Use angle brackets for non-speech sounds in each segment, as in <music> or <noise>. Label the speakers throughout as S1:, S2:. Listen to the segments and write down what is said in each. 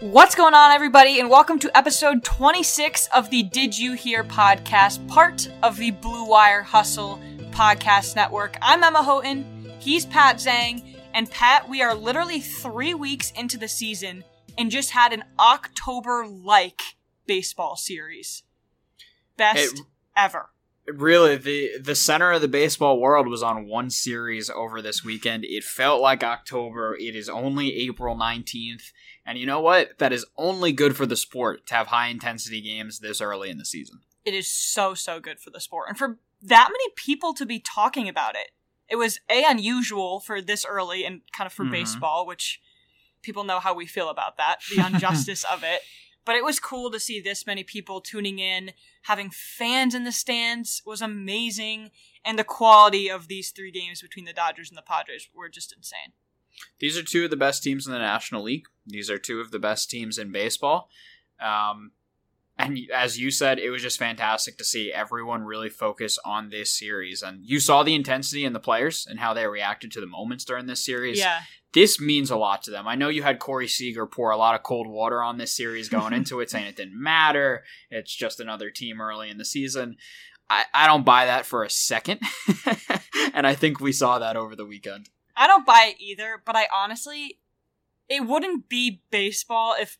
S1: What's going on, everybody, and welcome to episode 26 of the Did You Hear podcast, part of the Blue Wire Hustle podcast network. I'm Emma Houghton, he's Pat Zhang, and Pat, we are literally three weeks into the season and just had an October like baseball series. Best
S2: It-
S1: ever.
S2: Really, the the center of the baseball world was on one series over this weekend. It felt like October. It is only April 19th. And you know what? That is only good for the sport to have high intensity games this early in the season.
S1: It is so, so good for the sport. And for that many people to be talking about it, it was A, unusual for this early and kind of for
S2: Mhm.
S1: baseball, which people know how we feel about that, the <laughs> injustice of it. But it was cool to see this many people tuning in, having fans in the stands was amazing, and the quality of these three games between the Dodgers and the Padres were just insane.
S2: These are two of the best teams in the National League. These are two of the best teams in baseball. Um, and as you said, it was just fantastic to see everyone really focus on this series. And you saw the intensity in the players and how they reacted to the moments during this series.
S1: Yeah.
S2: this means a lot to them. I know you had Corey Seager pour a lot of cold water on this series going into it, saying it didn't matter. It's just another team early in the season. I, I don't buy that for a second. <laughs> and I think we saw that over the weekend.
S1: I don't buy it either, but I honestly, it wouldn't be baseball if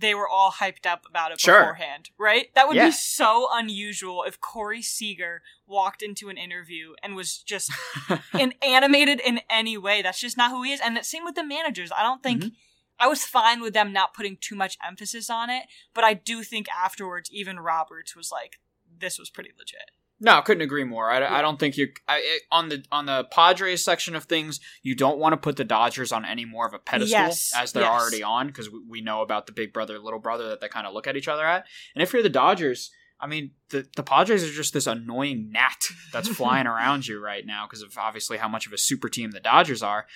S1: they were all hyped up about it
S2: Sure.
S1: beforehand, right? That would
S2: Yeah.
S1: be so unusual if Corey Seager walked into an interview and was just <laughs> in, animated in any way. That's just not who he is. And the same with the managers. I don't think.
S2: Mhm.
S1: I was fine with them not putting too much emphasis on it, but I do think afterwards, even Roberts was like, "This was pretty legit."
S2: No, I couldn't agree more. I, I don't think you I- on the on the Padres section of things. You don't want to put the Dodgers on any more of a pedestal
S1: Yes,
S2: as they're
S1: yes.
S2: already on because we, we know about the big brother little brother that they kind of look at each other at. And if you're the Dodgers, I mean the the Padres are just this annoying gnat that's flying <laughs> around you right now because of obviously how much of a super team the Dodgers are.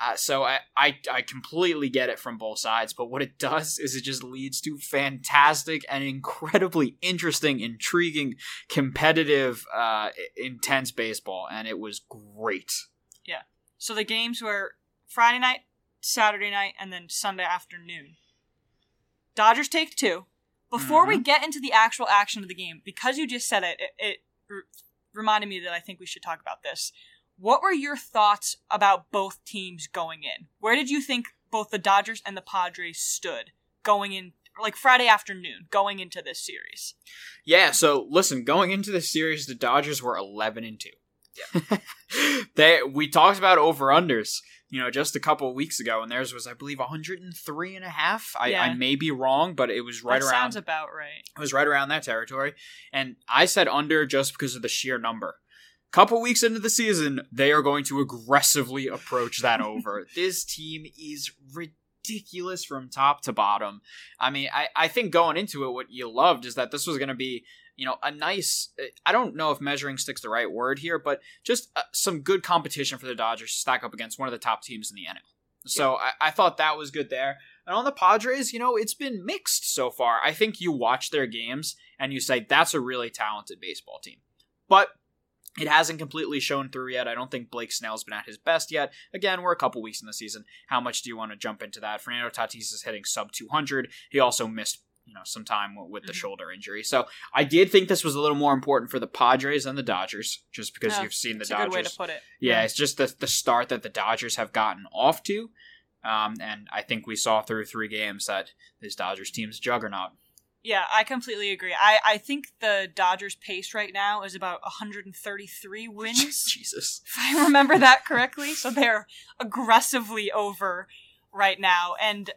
S2: Uh, so I, I I completely get it from both sides, but what it does is it just leads to fantastic and incredibly interesting, intriguing, competitive, uh, intense baseball, and it was great. Yeah.
S1: So the games were Friday night, Saturday night, and then Sunday afternoon. Dodgers take two. Before we get into the actual action of the game, because you just said it, it, it r- reminded me that I think we should talk about this. What were your thoughts about both teams going in? Where did you think both the Dodgers and the Padres stood going in, like Friday afternoon, going into this series?
S2: Yeah, so listen, going into the series, the Dodgers were eleven and two. Yeah. <laughs> they we talked about over unders, you know, just a couple of weeks ago, and theirs was, I believe, 103 and a half. I,
S1: Yeah.
S2: I may be wrong, but it was right
S1: that
S2: around
S1: sounds about right.
S2: it was right around that territory. And I said under just because of the sheer number. Couple weeks into the season, they are going to aggressively approach that <laughs> over. this team is ridiculous from top to bottom. I mean, I, I think going into it, what you loved is that this was going to be, you know, a nice. I don't know if measuring stick's the right word here, but just uh, some good competition for the Dodgers to stack up against one of the top teams in the NL. So I, I thought that was good there. And on the Padres, you know, it's been mixed so far. I think you watch their games and you say that's a really talented baseball team. But it hasn't completely shown through yet. I don't think Blake Snell's been at his best yet. Again, we're a couple weeks in the season. How much do you want to jump into that? Fernando Tatis is hitting sub 200. He also missed, you know, some time with the
S1: Mhm.
S2: shoulder injury. So I did think this was a little more important for the Padres than the Dodgers, just because you've seen the Dodgers
S1: good way to put it.
S2: yeah, it's just the the start that the Dodgers have gotten off to, um, and I think we saw through three games that this Dodgers team's juggernaut.
S1: Yeah, I completely agree. I, I think the Dodgers pace right now is about 133 <laughs> wins,
S2: Jesus,
S1: if I remember that correctly. So they're aggressively over right now. And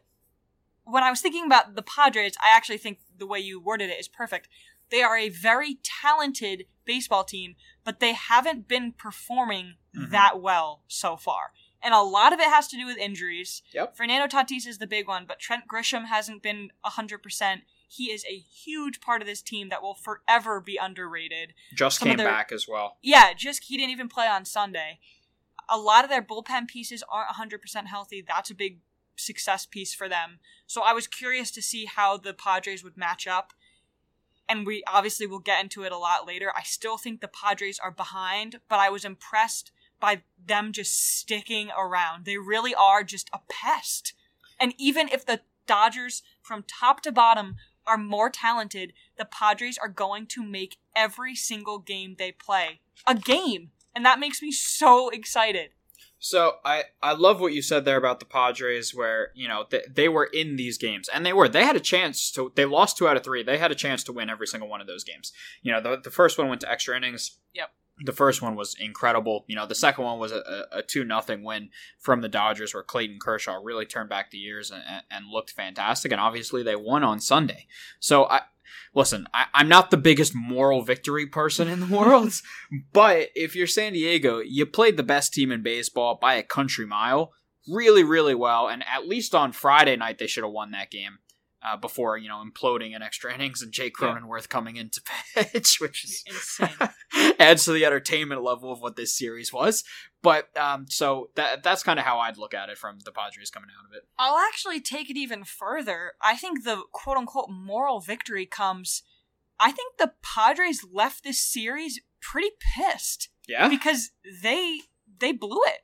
S1: when I was thinking about the Padres, I actually think the way you worded it is perfect. They are a very talented baseball team, but they haven't been performing
S2: Mhm.
S1: that well so far. And a lot of it has to do with injuries.
S2: Yep.
S1: Fernando Tatis is the big one, but Trent Grisham hasn't been 100%. He is a huge part of this team that will forever be underrated.
S2: just
S1: Some
S2: came
S1: their-
S2: back as well.
S1: Yeah, just he didn't even play on Sunday. A lot of their bullpen pieces aren't 100% healthy. That's a big success piece for them. So I was curious to see how the Padres would match up. And we obviously will get into it a lot later. I still think the Padres are behind, but I was impressed by them just sticking around. They really are just a pest. And even if the Dodgers from top to bottom are more talented. The Padres are going to make every single game they play a game. And that makes me so excited.
S2: So I I love what you said there about the Padres, where you know they, they were in these games, and they were they had a chance to they lost two out of three. They had a chance to win every single one of those games. You know the the first one went to extra innings.
S1: Yep.
S2: The first one was incredible. You know the second one was a, a two nothing win from the Dodgers, where Clayton Kershaw really turned back the years and, and looked fantastic, and obviously they won on Sunday. So I listen, I, am not the biggest moral victory person in the <laughs> world, but if you're San Diego, you played the best team in baseball by a country mile really, really well. And at least on Friday night, they should have won that game. Uh, before you know imploding in extra innings and Jake Cronenworth yeah. coming into <laughs> pitch, which is
S1: insane, <laughs>
S2: adds to the entertainment level of what this series was. But um, so that that's kind of how I'd look at it from the Padres coming out of it.
S1: I'll actually take it even further. I think the quote unquote moral victory comes. I think the Padres left this series pretty pissed.
S2: Yeah,
S1: because they they blew it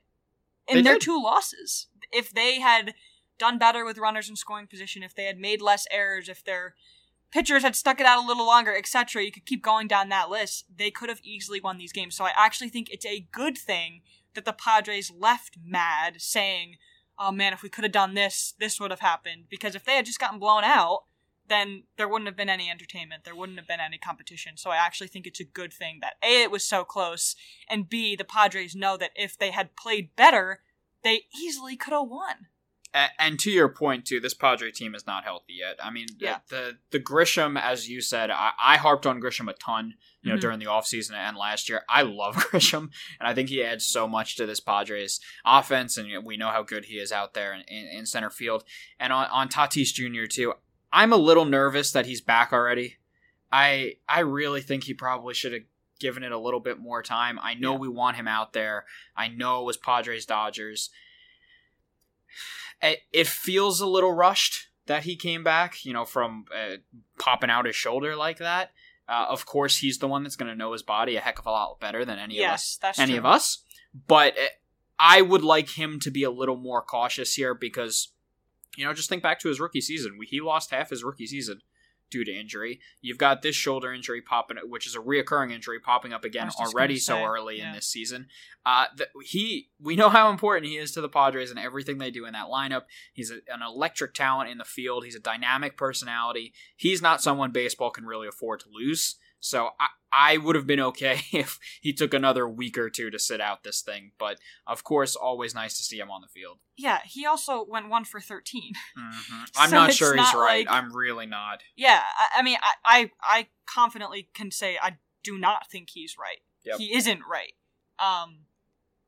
S1: in they their
S2: did.
S1: two losses. If they had done better with runners in scoring position, if they had made less errors, if their pitchers had stuck it out a little longer, etc., you could keep going down that list. They could have easily won these games. So I actually think it's a good thing that the Padres left mad, saying, "Oh man, if we could have done this, this would have happened." Because if they had just gotten blown out, then there wouldn't have been any entertainment. There wouldn't have been any competition. So I actually think it's a good thing that A, it was so close, and B, the Padres know that if they had played better, they easily could have won
S2: and to your point too, this Padre team is not healthy yet. I mean,
S1: yeah.
S2: the the Grisham, as you said, I, I harped on Grisham a ton, you know,
S1: Mhm.
S2: during the offseason and last year. I love <laughs> Grisham, and I think he adds so much to this Padres offense, and we know how good he is out there in, in, in center field. And on, on Tatis Jr. too, I'm a little nervous that he's back already. I I really think he probably should have given it a little bit more time. I know
S1: Yeah.
S2: we want him out there. I know it was Padres Dodgers it, it feels a little rushed that he came back, you know, from uh, popping out his shoulder like that. Uh, of course, he's the one that's going to know his body a heck of a lot better than any of us.
S1: yes, that's
S2: Any
S1: true.
S2: of us, but uh, I would like him to be a little more cautious here because, you know, just think back to his rookie season. He lost half his rookie season due to injury. You've got this shoulder injury popping, which is a reoccurring injury popping up again already so
S1: say,
S2: early in this season. Uh, the, he, we know how important he is to the Padres and everything they do in that lineup. He's a, an electric talent in the field. He's a dynamic personality. He's not someone baseball can really afford to lose. So I, I would have been okay <laughs> if he took another week or two to sit out this thing. But of course, always nice to see him on the field.
S1: Yeah, he also went one for thirteen. <laughs>
S2: I'm
S1: So
S2: not sure he's
S1: not
S2: right.
S1: like-
S2: I'm really not.
S1: Yeah, I, I mean, I, I I confidently can say I do not think he's right.
S2: Yep.
S1: He isn't right. Um,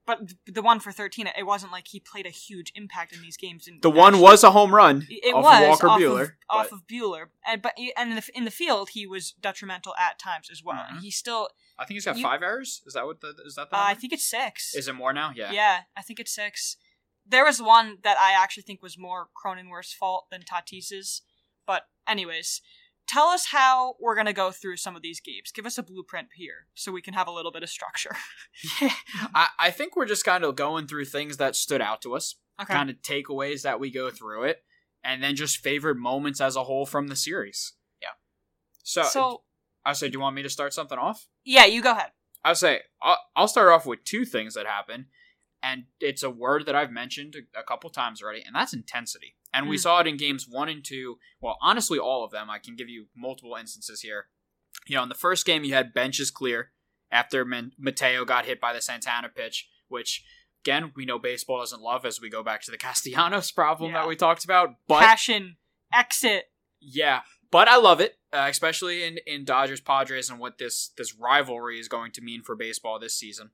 S1: but the one for thirteen, it wasn't like he played a huge impact in these games. And
S2: The one
S1: actually-
S2: was a home run
S1: It
S2: off
S1: was
S2: of Walker
S1: off
S2: Buehler.
S1: of, off of Buehler, and but and in the, in the field he was detrimental at times as well.
S2: Mhm.
S1: And he still,
S2: I think he's got
S1: you-
S2: five errors. Is that what the is that the?
S1: uh, I think it's six.
S2: Is it more now? Yeah.
S1: Yeah, I think it's six. There was one that I actually think was more Cronenworth's fault than Tatis's. But anyways, tell us how we're gonna go through some of these games. Give us a blueprint here so we can have a little bit of structure.
S2: Yeah. <laughs> I, I think we're just kind of going through things that stood out to us,
S1: Okay.
S2: kind of takeaways that we go through it, and then just favorite moments as a whole from the series.
S1: Yeah.
S2: So,
S1: so
S2: I say, do you want me to start something off?
S1: yeah, you go ahead.
S2: I'll say I'll, I'll start off with two things that happen, and it's a word that I've mentioned a, a couple times already, and that's intensity. And we
S1: Mm.
S2: saw it in games one and two. Well, honestly, all of them. I can give you multiple instances here. You know, in the first game, you had benches clear after Man- Mateo got hit by the Santana pitch, which again we know baseball doesn't love as we go back to the <laughs> Castellanos problem
S1: Yeah.
S2: that we talked about. But
S1: Passion, exit.
S2: yeah, but I love it, uh, especially in in Dodgers Padres and what this this rivalry is going to mean for baseball this season.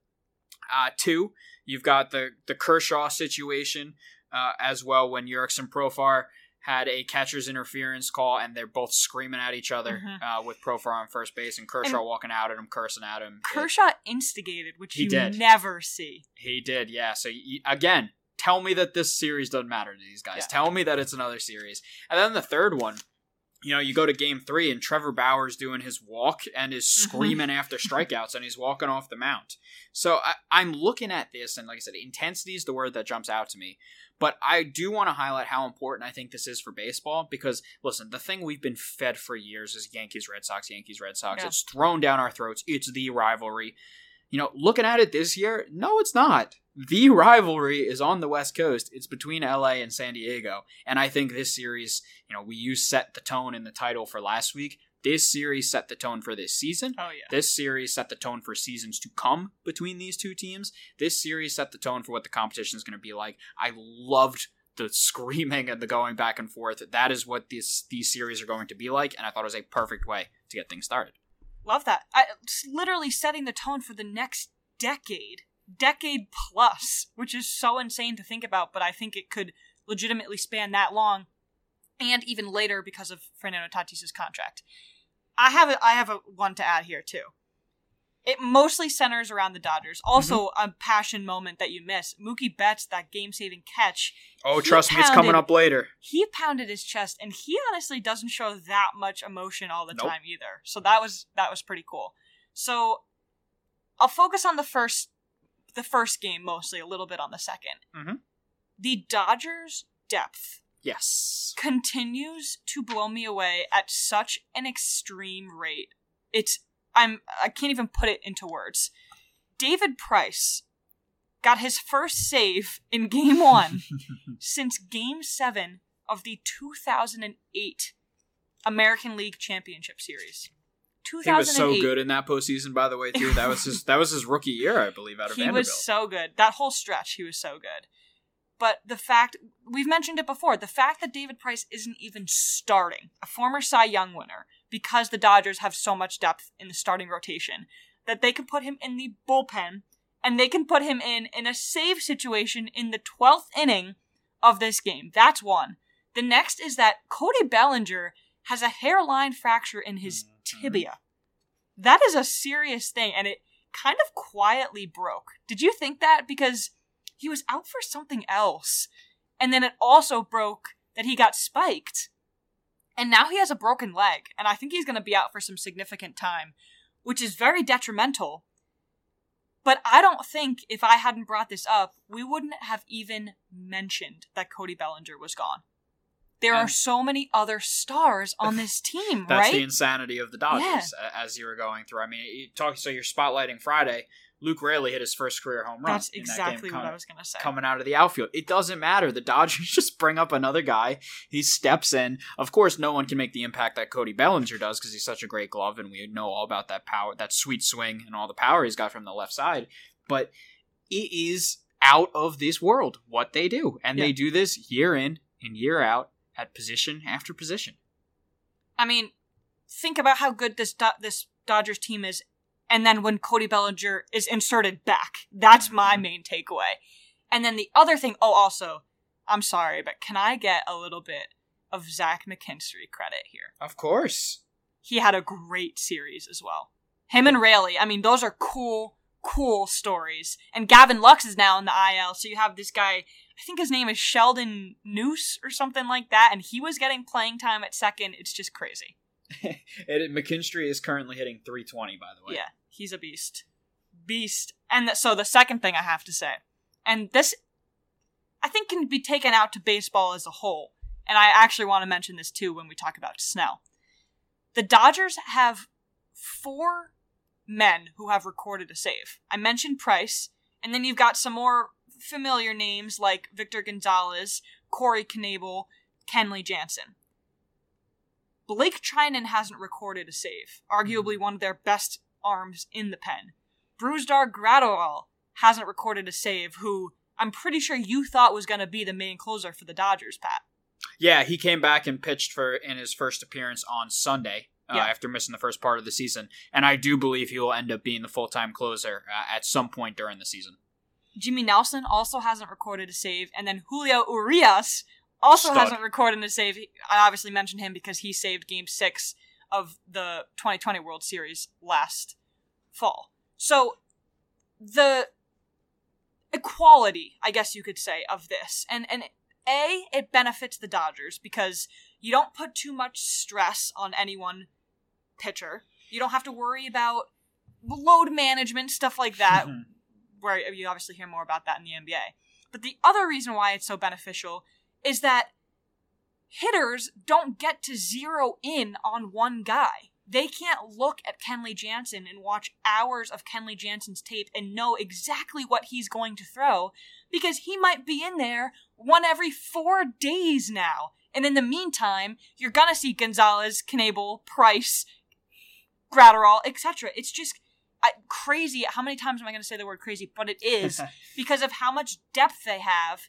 S2: Uh, two, you've got the the Kershaw situation uh, as well when Yerkes and Profar had a catcher's interference call and they're both screaming at each other
S1: Mhm.
S2: uh, with Profar on first base and Kershaw
S1: And-
S2: walking out at him, cursing at him. It-
S1: Kershaw instigated, which
S2: He
S1: you
S2: did.
S1: never see.
S2: he did, yeah. So again, tell me that this series doesn't matter to these guys.
S1: Yeah.
S2: Tell me that it's another series. And then the third one, you know, you go to game three and Trevor Bauer's doing his walk and is
S1: Mm-hmm.
S2: screaming after strikeouts and he's walking off the mount. So I, I'm looking at this and like I said, intensity is the word that jumps out to me. But I do want to highlight how important I think this is for baseball because listen, the thing we've been fed for years is Yankees Red Sox, Yankees Red Sox.
S1: Yeah.
S2: It's thrown down our throats. It's the rivalry. You know, looking at it this year, no, it's not. The rivalry is on the West Coast. It's between LA and San Diego. And I think this series, you know, we used set the tone in the title for last week. This series set the tone for this season.
S1: Oh yeah.
S2: This series set the tone for seasons to come between these two teams. This series set the tone for what the competition is going to be like. I loved the screaming and the going back and forth. That is what this these series are going to be like, and I thought it was a perfect way to get things started.
S1: Love that. I, literally setting the tone for the next decade, decade plus, which is so insane to think about. But I think it could legitimately span that long, and even later because of Fernando Tatis's contract. I have a, I have a one to add here too. It mostly centers around the Dodgers. Mm-hmm. Also, a passion moment that you miss. Mookie Betts that game-saving catch.
S2: Oh, trust me, it's coming up later.
S1: He pounded his chest, and he honestly doesn't show that much emotion all the
S2: Nope.
S1: time either. So that was that was pretty cool. So I'll focus on the first the first game mostly, a little bit on the 2nd
S2: Mhm.
S1: The Dodgers' depth
S2: Yes.
S1: continues to blow me away at such an extreme rate. It's I'm I can't even put it into words. David Price got his first save in game 1 <laughs> since game 7 of the 2008 American League Championship Series.
S2: He was so good in that postseason, by the way, too. That was his that was his rookie year, I believe, out of
S1: he
S2: Vanderbilt.
S1: was so good. That whole stretch, he was so good. But the fact we've mentioned it before, the fact that David Price isn't even starting, a former Cy Young winner, because the Dodgers have so much depth in the starting rotation, that they can put him in the bullpen and they can put him in in a save situation in the 12th inning of this game. That's one. The next is that Cody Bellinger has a hairline fracture in his mm.
S2: Mhm.
S1: tibia. That is a serious thing and it kind of quietly broke. Did you think that? Because he was out for something else. And then it also broke that he got spiked. And now he has a broken leg. And I think he's going to be out for some significant time, which is very detrimental. But I don't think if I hadn't brought this up, we wouldn't have even mentioned that Cody Bellinger was gone. There are so many other stars on <laughs> this team,
S2: That's
S1: right?
S2: the insanity of the Dodgers a- as you were going through. I mean, you talk so you're spotlighting Friday. Luke Raley hit his first career home run.
S1: That's
S2: in that
S1: exactly
S2: game
S1: what I was going to say.
S2: coming out of the outfield. It doesn't matter. The Dodgers <laughs> just bring up another guy. He steps in. Of course, no one can make the impact that Cody Bellinger does because he's such a great glove, and we know all about that power, that sweet swing, and all the power he's got from the left side. But it is out of this world what they do, and they do this year in and year out at position after position.
S1: I mean, think about how good this Do- this Dodgers team is, and then when Cody Bellinger is inserted back, that's my mm-hmm. main takeaway. And then the other thing, oh, also, I'm sorry, but can I get a little bit of Zach McKinstry credit here?
S2: Of course.
S1: He had a great series as well. Him and Raley, I mean, those are cool, cool stories. And Gavin Lux is now in the IL, so you have this guy. I think his name is Sheldon Neuse or something like that, and he was getting playing time at second. It's just crazy. <laughs>
S2: and McKinstry is currently hitting 320, by the way.
S1: Yeah, he's a beast. Beast. And th- so the second thing I have to say, and this I think can be taken out to baseball as a whole, and I actually want to mention this too when we talk about Snell. The Dodgers have four men who have recorded a save. I mentioned Price, and then you've got some more familiar names like Victor Gonzalez, Corey Knebel, Kenley Jansen. Blake Treinen hasn't recorded a save, arguably one of their best arms in the pen. Brusdar Graterol hasn't recorded a save, who I'm pretty sure you thought was going to be the main closer for the Dodgers, Pat.
S2: Yeah, he came back and pitched for in his first appearance on Sunday uh,
S1: Yeah.
S2: after missing the first part of the season, and I do believe he will end up being the full time closer uh, at some point during the season.
S1: Jimmy Nelson also hasn't recorded a save, and then Julio Urias also
S2: Stud.
S1: hasn't recorded a save. I obviously mentioned him because he saved Game Six of the 2020 World Series last fall. So the equality, I guess you could say, of this, and and a it benefits the Dodgers because You don't put too much stress on any one pitcher. You don't have to worry about load management, stuff like that, mm-hmm. Where you obviously hear more about that in the NBA. But the other reason why it's so beneficial is that hitters don't get to zero in on one guy. They can't look at Kenley Jansen and watch hours of Kenley Jansen's tape and know exactly what he's going to throw because he might be in there one every four days now. And in the meantime, you're gonna see Gonzalez, Knebel, Price, Graterol, etc. It's just I, crazy. How many times am I going to say the word crazy? But it is <laughs> because of how much depth they have.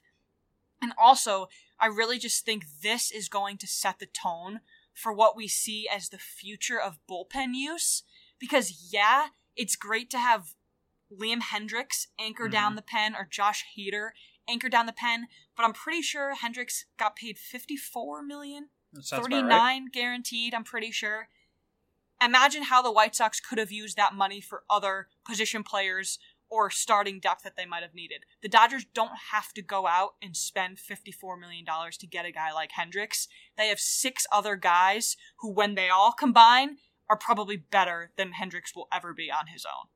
S1: And also, I really just think this is going to set the tone for what we see as the future of bullpen use. Because, yeah, it's great to have Liam Hendriks anchor mm-hmm. down the pen or Josh Hader anchor down the pen, but I'm pretty sure Hendriks got paid 54 million. 39 right. guaranteed, I'm pretty sure imagine how the White Sox could have used that money for other position players or starting depth that they might have needed. The Dodgers don't have to go out and spend $54 million to get a guy like Hendriks. They have six other guys who, when they all combine, are probably better than Hendriks will ever be on his own.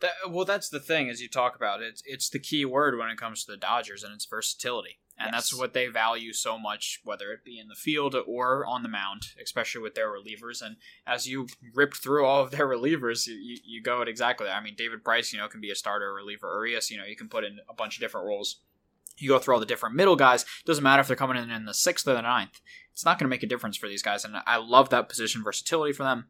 S2: That, well, that's the thing as you talk about it. It's, it's the key word when it comes to the Dodgers, and it's versatility and yes. that's what they value so much, whether it be in the field or on the mound, especially with their relievers. And as you ripped through all of their <laughs> relievers, you, you go at exactly. that. I mean, David Price, you know, can be a starter reliever. Urias, you know, you can put in a bunch of different roles. You go through all the different middle guys. Doesn't matter if they're coming in in the sixth or the ninth. It's not going to make a difference for these guys, and I love that position versatility for them.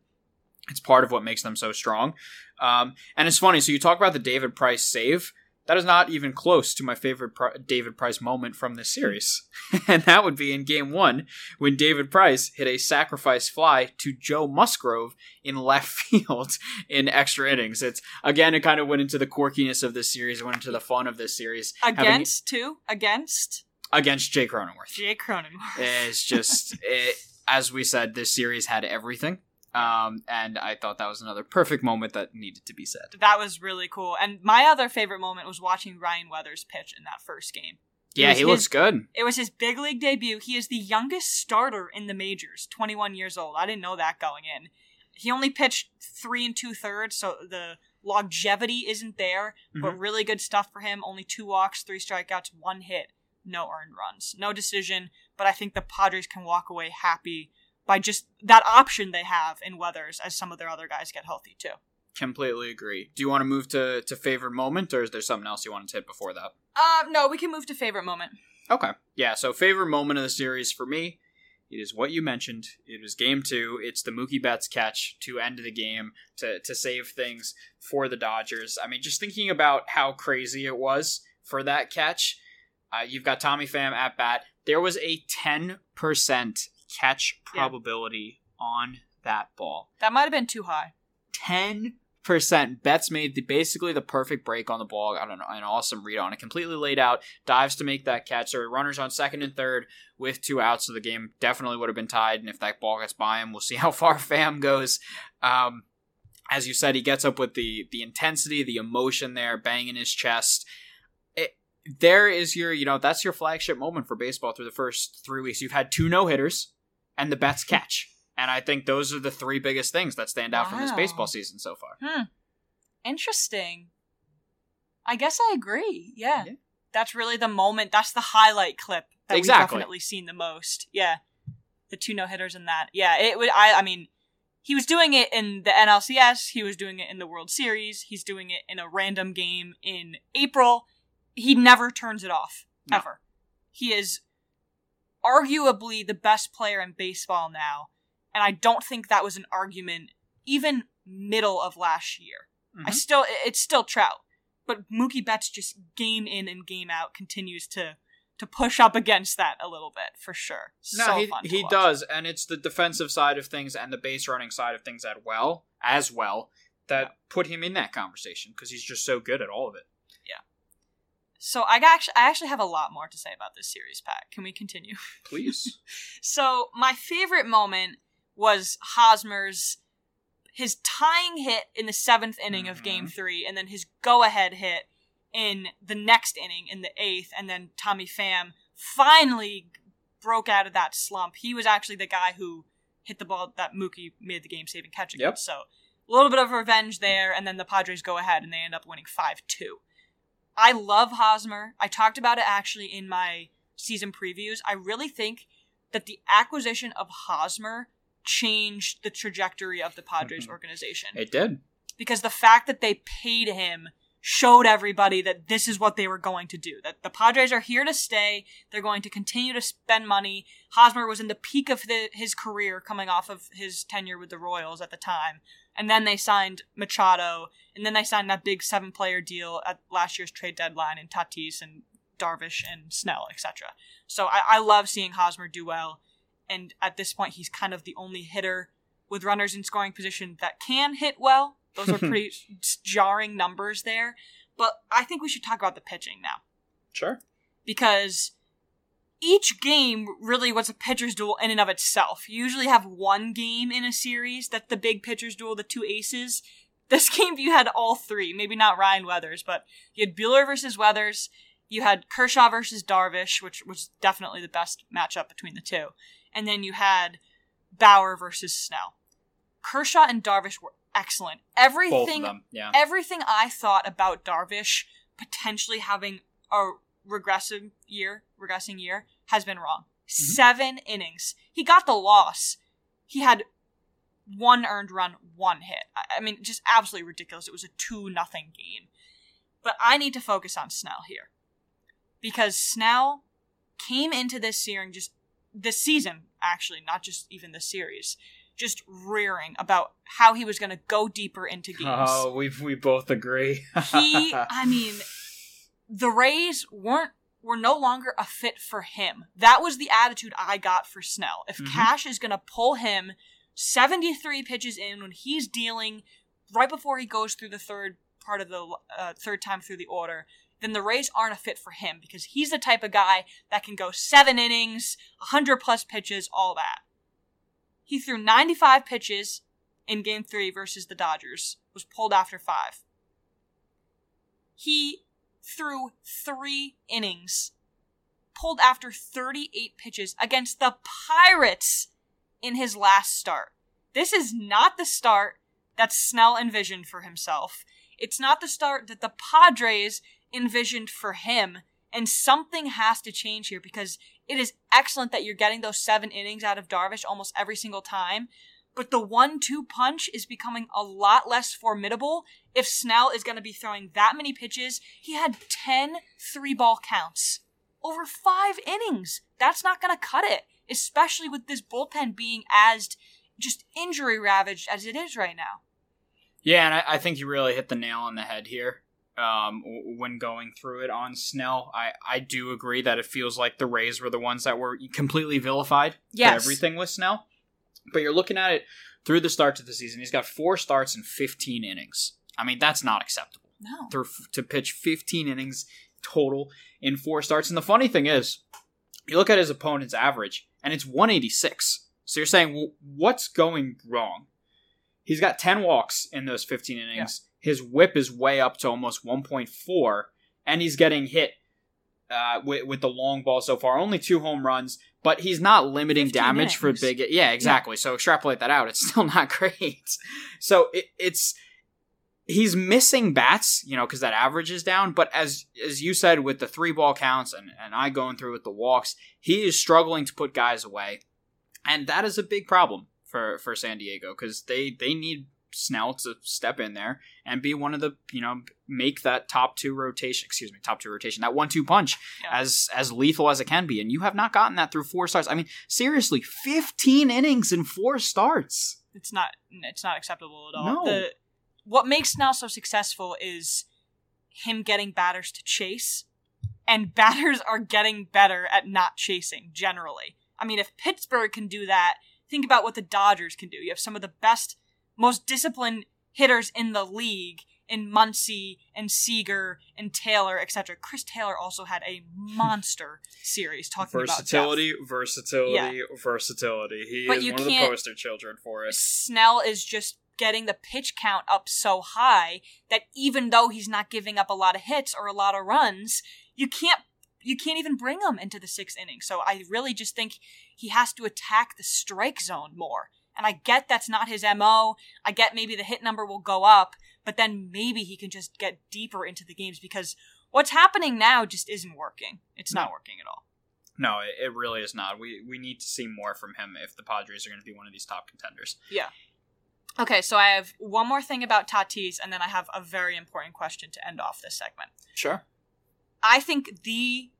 S2: It's part of what makes them so strong. Um, and it's funny. So you talk about the David Price save that is not even close to my favorite David Price moment from this series. <laughs> and that would be in game one when David Price hit a sacrifice fly to Joe Musgrove in left <laughs> field in extra innings. It's again, it kind of went into the quirkiness of this series, went into the fun of this series.
S1: Against, having, too? Against?
S2: Against Jay Cronenworth.
S1: Jay Cronenworth.
S2: It's just, <laughs> it, as we said, this series had everything. Um, and I thought that was another perfect moment that needed to be said.
S1: That was really cool. And my other favorite moment was watching Ryan Weathers pitch in that first game.
S2: yeah, he his, looks good.
S1: It was his big league debut. He is the youngest starter in the majors, 21 years old. I didn't know that going in. He only pitched three and two thirds, so the longevity isn't there, mm-hmm. but really good stuff for him. Only two walks, three strikeouts, one hit, no earned runs, no decision. But I think the Padres can walk away happy by just that option they have in Weathers as some of their other guys get healthy too.
S2: Completely agree. Do you want to move to, to favorite moment or is there something else you want to hit before that?
S1: Uh no, we can move to favorite moment.
S2: Okay. Yeah, so favorite moment of the series for me, it is what you mentioned. It was game two. It's the Mookie Betts catch to end the game to, to save things for the Dodgers. I mean, just thinking about how crazy it was for that catch. Uh, you've got Tommy Pham at bat. There was a 10% catch probability yeah. on that ball.
S1: That might have been too high.
S2: 10%. Betts made the, basically the perfect break on the ball. I don't know, an awesome read on it. Completely laid out, dives to make that catch. So runners on second and third with two outs. So the game definitely would have been tied. And if that ball gets by him, we'll see <laughs> how far Pham goes. Um, as you said, he gets up with the the intensity, the emotion there, banging his chest. It, there is your, you know, that's your flagship moment for baseball through the first three weeks. You've had two no hitters and the Betts catch. And I think those are the three biggest things that stand out wow. from this baseball season so far.
S1: Hmm. Interesting. I guess I agree. Yeah. yeah. That's really the moment. That's the highlight clip that exactly. we've definitely seen the most. Yeah. The two no hitters in that. Yeah. It would. I. I mean, he was doing it in the NLCS. He was doing it in the World Series. He's doing it in a random game in April. He never turns it off no. ever. He is arguably the best player in baseball now. And I don't think that was an argument even middle of last year. Mm-hmm. I still, it's still Trout. But Mookie Betts just game in and game out continues to to push up against that a little bit for sure.
S2: No,
S1: so
S2: he, he does, and it's the defensive side of things and the base running side of things as well as well that yeah. put him in that conversation because he's just so good at all of it.
S1: So I actually I actually have a lot more to say about this series, Pat. Can we continue? <laughs>
S2: Please.
S1: so my favorite moment was Hosmer's his tying hit in the seventh inning mm-hmm. of Game mm-hmm. Three, and then his go-ahead hit in the next inning in the eighth, and then Tommy Pham finally broke out of that slump. He was actually the guy who hit the ball that Mookie made the game saving catch against. So a little bit of revenge there, and then the Padres go ahead and they end up winning 5 2. I love Hosmer. I talked about it actually in my season previews. I really think that the acquisition of Hosmer changed the trajectory of the Padres organization
S2: It did.
S1: because the fact that they paid him showed everybody that this is what they were going to do. That the Padres are here to stay. They're going to continue to spend money. Hosmer was in the peak of the, his career coming off of his tenure with the Royals at the time. And then they signed Machado, and then they signed that big seven player deal at last year's trade deadline in Tatis and Darvish and Snell, etc. So I, I love seeing Hosmer do well. And at this point, he's kind of the only hitter with runners in scoring position that can hit well. Those are <laughs> pretty jarring numbers there. But I think we should talk about the pitching now
S2: Sure.
S1: because each game really was a pitcher's duel in and of itself. You usually have one game in a series that's the big pitcher's duel, the two aces. <laughs> This game you had all three, maybe not Ryan Weathers, but you had Buehler versus Weathers, you had Kershaw versus Darvish, which was definitely the best matchup between the two, and then you had Bauer versus Snell. Kershaw and Darvish were excellent. Everything.
S2: Yeah.
S1: everything I thought about Darvish potentially having a regressive year, regressing year, has been wrong. Seven innings. He got the loss. He had one earned run, one hit. I I mean, just absolutely ridiculous. It was a two nothing game. But I need to focus on Snell here because Snell came into this series just this season, actually, not just even the series, just rearing about how he was going to go deeper into games
S2: Oh, we we both agree. <laughs>
S1: he i mean the rays weren't were no longer a fit for him that was the attitude i got for snell if
S2: Mhm.
S1: cash is going to pull him 73 pitches in when he's dealing right before he goes through the third part of the uh, third time through the order then the rays aren't a fit for him because he's the type of guy that can go seven innings 100 plus pitches all that he threw 95 pitches in game three versus the dodgers was pulled after five he threw three innings, pulled after 38 pitches against the Pirates in his last start. This is not the start that Snell envisioned for himself. It's not the start that the Padres envisioned for him. And something has to change here because it is excellent that you're getting those seven innings out of Darvish almost every single time. But the one two punch is becoming a lot less formidable if Snell is going to be throwing that many pitches. He had 10 three ball counts over five innings. That's not going to cut it, especially with this bullpen being as just injury ravaged as it is right now.
S2: Yeah, and I, I think you really hit the nail on the head here. Um, when going through it on Snell, I, I do agree that it feels like the Rays were the ones that were completely vilified for everything with Snell. But you're looking at it through the start of the season. He's got four starts and 15 innings. I mean, that's not acceptable.
S1: No.
S2: Through, to pitch 15 innings total in four starts. And the funny thing is, you look at his opponent's average, and it's 186. So you're saying, well, what's going wrong? He's got 10 walks in those 15 innings. His whip is way up to almost 1.4, and he's getting hit uh, with, with the long ball so far. Only two home runs, but he's not limiting
S1: 15
S2: damage for big. Yeah, exactly. So extrapolate that out. It's <laughs> still not great. So it, it's he's missing bats, you know, because that average is down. But as as you said, with the three ball counts and and I going through with the walks, he is struggling to put guys away, and that is a big problem for for San Diego because they they need Snell to step in there and be one of the you know make that top two rotation excuse me top two rotation that one two punch
S1: Yeah.
S2: as as lethal as it can be and you have not gotten that through four starts I mean seriously 15 innings in four starts
S1: It's not it's not acceptable at all.
S2: No.
S1: The, what makes Snell so successful is him getting batters to chase, and <laughs> batters are getting better at not chasing generally. I mean, if Pittsburgh can do that, think about what the Dodgers can do. You have some of the best, most disciplined hitters in the league in Muncy and Seager and Taylor, etc. Chris Taylor also had a <laughs> monster series talking about
S2: versatility versatility
S1: Yeah.
S2: versatility he
S1: But
S2: is
S1: you
S2: one of the
S1: can't-
S2: poster children for it
S1: Snell is just getting the pitch count up so high that even though he's not giving up a lot of hits or a lot of runs, you can't you can't even bring him into the sixth inning. So I really just think he has to attack the strike zone more. And I get that's not his MO. I get maybe the hit number will go up, but then maybe he can just get deeper into the games because what's happening now just isn't working. It's not working at all.
S2: No, it, it really is not. We we need to see more from him if the Padres are going to be one of these top contenders.
S1: Yeah. Okay, so I have one more thing about Tatis, and then I have a very important question to end off this segment.
S2: Sure.
S1: I think the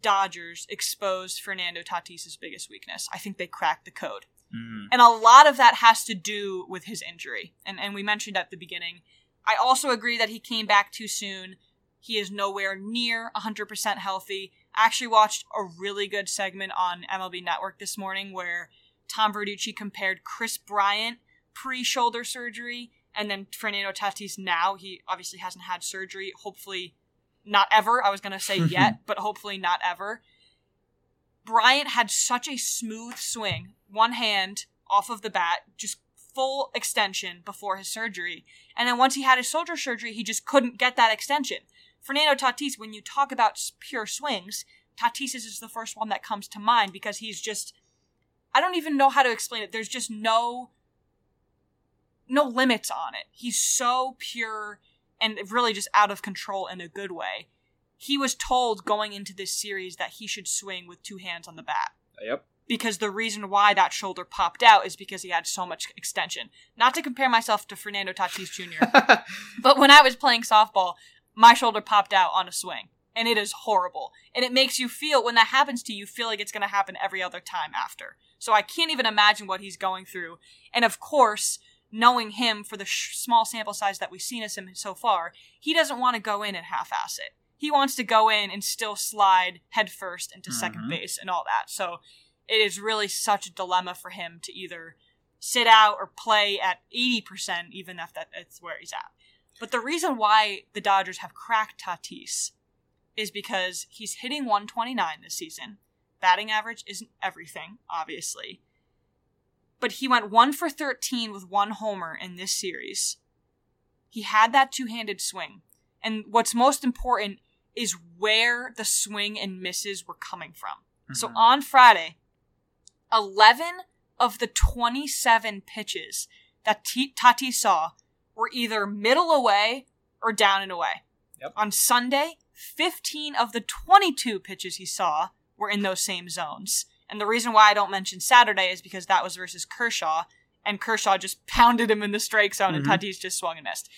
S1: Dodgers exposed Fernando Tatis's biggest weakness. I think they cracked the code.
S2: Mm.
S1: And a lot of that has to do with his injury. And, and we mentioned at the beginning. I also agree that he came back too soon. He is nowhere near 100% healthy. I actually watched a really good segment on MLB Network this morning where Tom Verducci compared Kris Bryant pre shoulder surgery and then Fernando Tatis now. He obviously hasn't had surgery. Hopefully, not ever. I was going to say <laughs> yet, but hopefully not ever. Bryant had such a smooth swing, one hand off of the bat, just full extension before his surgery. And then once he had his shoulder surgery, he just couldn't get that extension. Fernando Tatis, when you talk about pure swings, Tatis is the first one that comes to mind because he's just I don't even know how to explain it. There's just no no limits on it. He's so pure and really just out of control in a good way. He was told going into this series that he should swing with two hands on the bat
S2: Yep.
S1: Because the reason why that shoulder popped out is because he had so much extension. Not to compare myself to Fernando Tatis Jr., <laughs> but when I was playing softball, my shoulder popped out on a swing. And it is horrible. And it makes you feel, when that happens to you, you feel like it's going to happen every other time after. So I can't even imagine what he's going through. And of course, knowing him for the sh- small sample size that we've seen of him so far, he doesn't want to go in and half ass it. He wants to go in and still slide headfirst into second
S2: Mhm.
S1: base and all that. So it is really such a dilemma for him to either sit out or play at 80%, even if that, that's where he's at. But the reason why the Dodgers have cracked Tatis is because he's hitting 129 this season. Batting average isn't everything, obviously. But he went 1 for 13 with one homer in this series. He had that two handed swing. And what's most important is where the swing and misses were coming from. So
S2: Mhm.
S1: on Friday, 11 of the 27 pitches that T- Tati saw were either middle away or down and away.
S2: Yep.
S1: On Sunday, 15 of the 22 pitches he saw were in those same zones. And the reason why I don't mention Saturday is because that was versus Kershaw, and Kershaw just <laughs> pounded him in the strike zone, and
S2: Mhm.
S1: Tatis just swung and missed.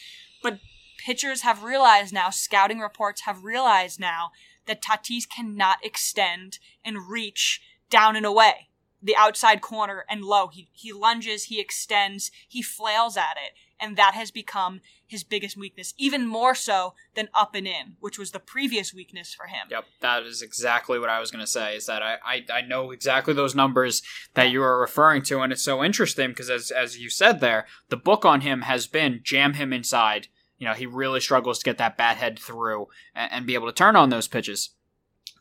S1: But pitchers have realized now, scouting reports have realized now that Tatis cannot extend and reach down and away, the outside corner and low. He he lunges, he extends, he flails at it, and that has become his biggest weakness, even more so than up and in, which was the previous weakness for him.
S2: Yep, that is exactly what I was going to say. Is that I, I I know exactly those numbers that you are referring to, and it's so interesting because as as you said there, the book on him has been jam him inside. You know, he really struggles to get that bat head through and, and be able to turn on those pitches.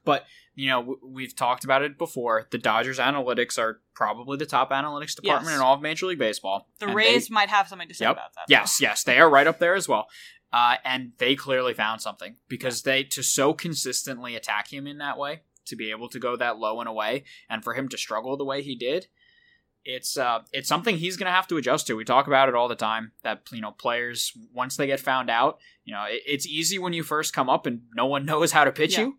S2: But you know, w- we've talked about it before. The Dodgers analytics are probably the top analytics department
S1: Yes.
S2: in all of Major League Baseball.
S1: The
S2: and they-
S1: Rays might have something to say
S2: Yep.
S1: about that.
S2: Yes, yes, they are right up there as well. Uh, and they clearly found something because they to so consistently attack him in that way, to be able to go that low and away, and for him to struggle the way he did, it's uh, it's something he's going to have to adjust to. We talk about it all the time that you know players once they get found out, you know it, it's easy when you first come up and no one <laughs> knows how to pitch
S1: Yeah.
S2: you.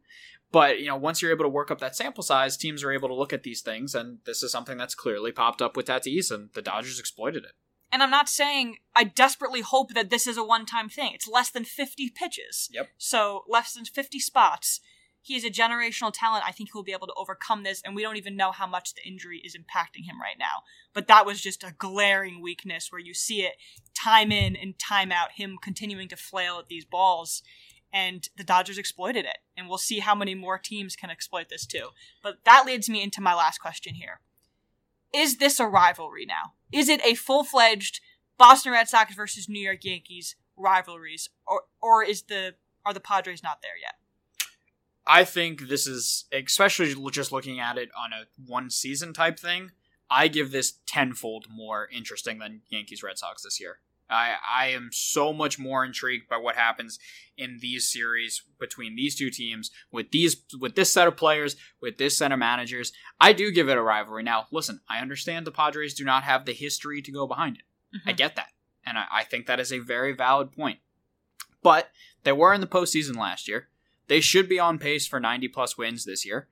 S2: But you know, once you're able to work up that sample size, teams are able to look at these things, and this is something that's clearly popped up with Tatis, and the Dodgers exploited it.
S1: And I'm not saying I desperately hope that this is a one time thing. It's less than 50 pitches.
S2: Yep.
S1: So, less than 50 spots. He is a generational talent. I think he'll be able to overcome this, and we don't even know how much the injury is impacting him right now. But that was just a glaring weakness where you see it time in and time out, him continuing to flail at these balls. And the Dodgers exploited it. And we'll see how many more teams can exploit this too. But that leads me into my last question here. Is this a rivalry now? Is it a full fledged Boston Red Sox versus New York Yankees rivalries, or or is the are the Padres not there yet?
S2: I think this is, especially just looking at it on a one season type thing, I give this tenfold more interesting than Yankees Red Sox this year. I I am so much more intrigued by what happens in these series between these two teams with these with this set of players with this set of managers. I do give it a rivalry. Now, listen, I understand the Padres do not have the history to go behind it.
S1: Mm-hmm.
S2: I get that, and I, I think that is a very valid point. But they were in the postseason last year. They should be on pace for 90 plus wins this year.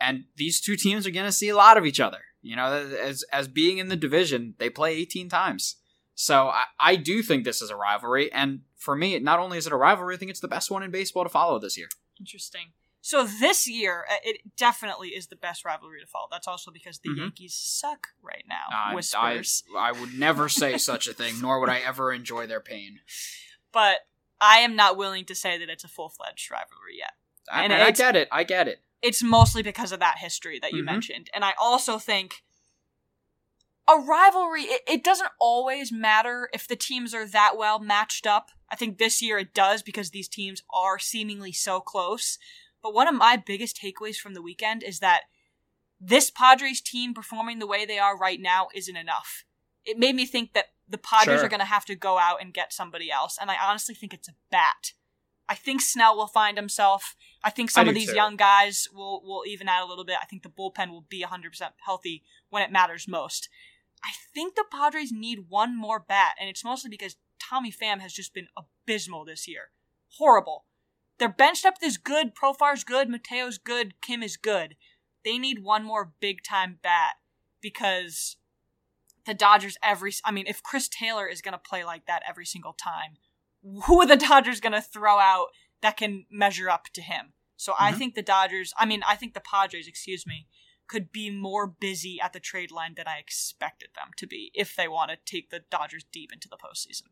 S2: And these two teams are going to see a lot of each other. You know, as as being in the division, they play 18 times. So I, I do think this is a rivalry. And for me, not only is it a rivalry, I think it's the best one in baseball to follow this year.
S1: Interesting. So this year, uh, it definitely is the best rivalry to follow. That's also because the
S2: Mhm.
S1: Yankees suck right now.
S2: Uh,
S1: Whispers.
S2: I, I would never say <laughs> such a thing, nor would I ever enjoy their pain.
S1: but I am not willing to say that it's a full fledged rivalry yet.
S2: I,
S1: And
S2: I get it. I get it.
S1: It's mostly because of that history that you
S2: Mhm.
S1: mentioned. And I also think a rivalry, it, it doesn't always matter if the teams are that well matched up. I think this year it does because these teams are seemingly so close. But one of my biggest takeaways from the weekend is that this Padres team performing the way they are right now isn't enough. It made me think that the Padres
S2: Sure.
S1: are going to have to go out and get somebody else. And I honestly think it's a bat. I think Snell will find himself. I think some
S2: I
S1: of these
S2: too.
S1: young guys will, will even out a little bit. I think the bullpen will be 100% healthy when it matters most. I think the Padres need one more bat, and it's mostly because Tommy Pham has just been abysmal this year. Horrible. Their bench depth is good. Profar's good. Mateo's good. Kim is good. They need one more big time bat because the Dodgers every. I mean, if Chris Taylor is going to play like that every single time, who are the Dodgers going to throw out that can measure up to him? So I
S2: Mhm.
S1: think the Dodgers. I mean, I think the Padres. Excuse me could be more busy at the trade line than I expected them to be if they want to take the Dodgers deep into the postseason.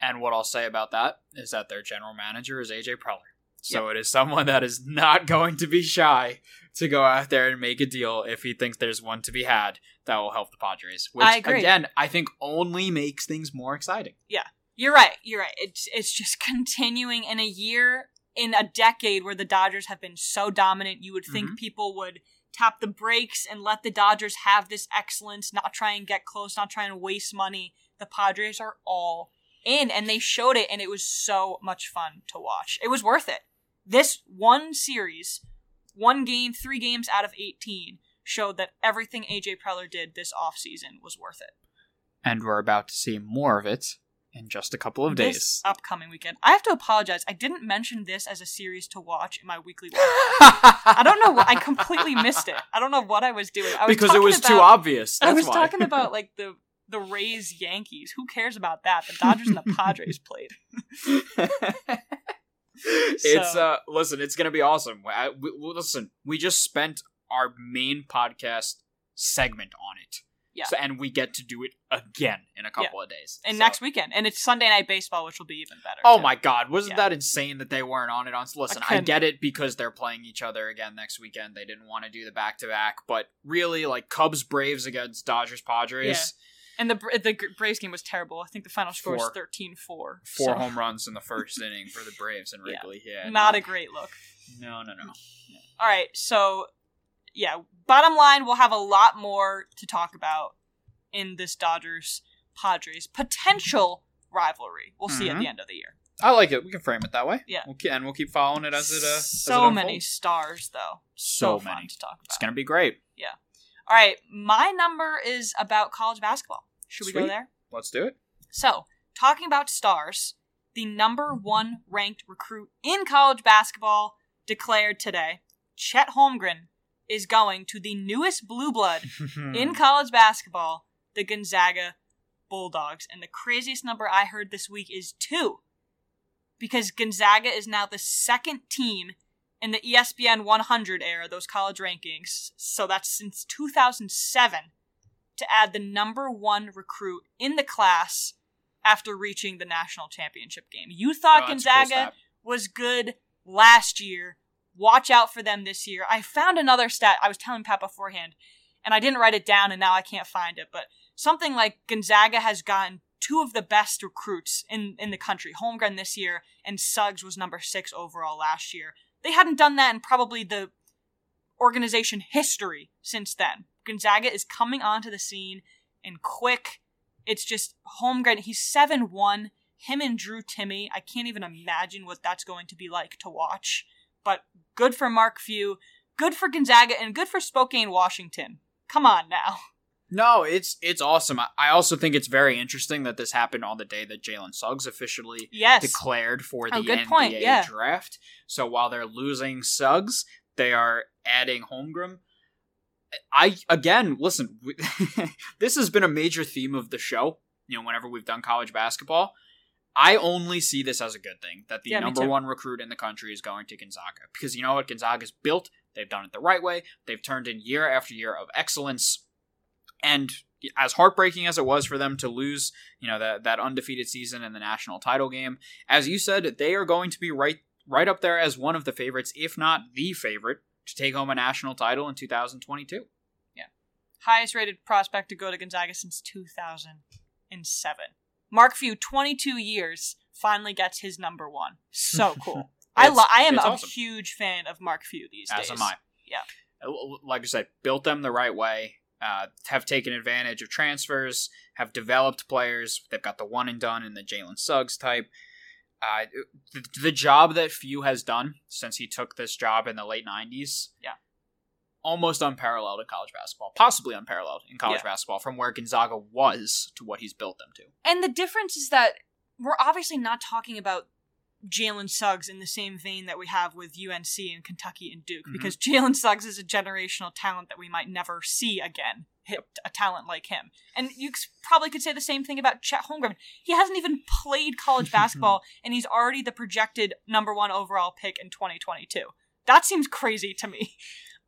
S2: And what I'll say about that is that their general manager is AJ Preller. So it is someone that is not <laughs> going to be shy to go out there and make a deal if he thinks there's one to be had that will help the Padres. Which
S1: I agree.
S2: again, I think only makes things more exciting. Yeah.
S1: You're right. You're right. It's it's just <laughs> continuing in a year in a decade where the Dodgers have been so dominant. You would think
S2: Mhm.
S1: people would tap the brakes and let the Dodgers have this excellence, not try and get close, not try and waste money. The Padres are all in, and they showed it, and it was so much fun to watch. It was worth it. This one series, one game, three games out of 18, showed that everything AJ Preller did this offseason was worth it.
S2: And we're about to see more of it in just a couple of
S1: This
S2: days.
S1: upcoming weekend. I have to apologize. I didn't mention this as a series to watch in my weekly. <laughs> I don't know what I completely missed it. I don't know what I was doing. I was
S2: because it was too obvious. That's
S1: I was
S2: why.
S1: talking about <laughs> like the the Rays Yankees. Who cares about that? The Dodgers and the Padres played. <laughs>
S2: it's uh listen it's gonna be awesome I, we- listen we just spent our main podcast segment on it
S1: Yeah.
S2: so, and we get to do it again in a couple of days
S1: And
S2: So-
S1: next weekend, and it's Sunday night baseball, which will be even better.
S2: oh
S1: too.
S2: my god wasn't
S1: Yeah.
S2: that insane that they weren't on it on listen I,
S1: couldn't-
S2: get it because they're playing each other again next weekend they didn't want to do the back-to-back but really like cubs braves against dodgers padres
S1: And the the Braves game was terrible. I think the final score was
S2: Four.
S1: 13-4.
S2: four
S1: so
S2: home runs in the <laughs> first inning for the braves and
S1: Yeah.
S2: wrigley yeah,
S1: Not
S2: no.
S1: a great look.
S2: no no no
S1: All right, so yeah, bottom line, we'll have a lot more to talk about in this Dodgers Padres potential rivalry. We'll see at the end of the year.
S2: I like it. We can frame it that way.
S1: Yeah.
S2: we'll, and we'll keep following it as it. Uh, as
S1: so
S2: it
S1: many stars, though.
S2: So
S1: fun
S2: many.
S1: to talk about.
S2: It's gonna be great. Yeah.
S1: All right, my number is about college basketball. Should we go
S2: Sweet.
S1: there?
S2: Let's do it.
S1: So, talking about stars, the number one ranked recruit in college basketball declared today, Chet Holmgren, is going to the newest blue blood <laughs> in college basketball, the Gonzaga Bulldogs. And the craziest number I heard this week is two. Because Gonzaga is now the second team in the ESPN 100 era, those college rankings. So that's since 2007 to add the number one recruit in the class after reaching the national championship game. You thought
S2: Oh, that's a cool
S1: Gonzaga was good last year. Watch out for them this year. I found another stat. I was telling Pat beforehand, and I didn't write it down, and now I can't find it. But something like Gonzaga has gotten two of the best recruits in, in the country. Holmgren this year, and Suggs was number six overall last year. They hadn't done that in probably the organization history since then. Gonzaga is coming onto the scene, and quick, It's just Holmgren. He's seven one. Him and Drew Timme, I can't even imagine what that's going to be like to watch. But good for Mark Few, good for Gonzaga, and good for Spokane, Washington. Come on now. <laughs>
S2: No, it's it's awesome. I, also think it's very interesting that this happened on the day that Jalen Suggs officially
S1: Yes.
S2: declared for oh, the
S1: Oh, good
S2: NBA
S1: point, yeah.
S2: draft. So while they're losing Suggs, they are adding Holmgren. I again listen. <laughs> this has been a major theme of the show. You know, whenever we've done college basketball, I only see this as a good thing that the
S1: Yeah,
S2: number one recruit in the country is going to Gonzaga because you know what Gonzaga's built. They've done it the right way. They've turned in year after year of excellence, and as heartbreaking as it was for them to lose, you know that that undefeated season in the national title game, as you said, they are going to be right right up there as one of the favorites, if not the favorite, to take home a national title in 2022. Yeah.
S1: Highest rated prospect to go to Gonzaga since 2007. Mark Few, 22 years, finally gets his number one. So <laughs> cool. I lo- I am a
S2: awesome.
S1: huge fan of Mark Few these
S2: As
S1: days.
S2: As am I.
S1: Yeah.
S2: Uh, Like I said, built them the right way. Uh, have taken advantage of transfers. Have developed players. They've got the one and done and the Jalen Suggs type. Uh, the, the job that Few has done since he took this job in the late '90s.
S1: Yeah.
S2: Almost unparalleled in college basketball, possibly unparalleled in college
S1: Yeah.
S2: basketball from where Gonzaga was to what he's built them to.
S1: And the difference is that we're obviously not talking about Jalen Suggs in the same vein that we have with UNC and Kentucky and Duke,
S2: Mhm.
S1: because Jalen Suggs is a generational talent that we might never see again. Hit a talent like him, and you probably could say the same thing about Chet Holmgren. He hasn't even played college <laughs> basketball, and he's already the projected number one overall pick in 2022. That seems crazy to me,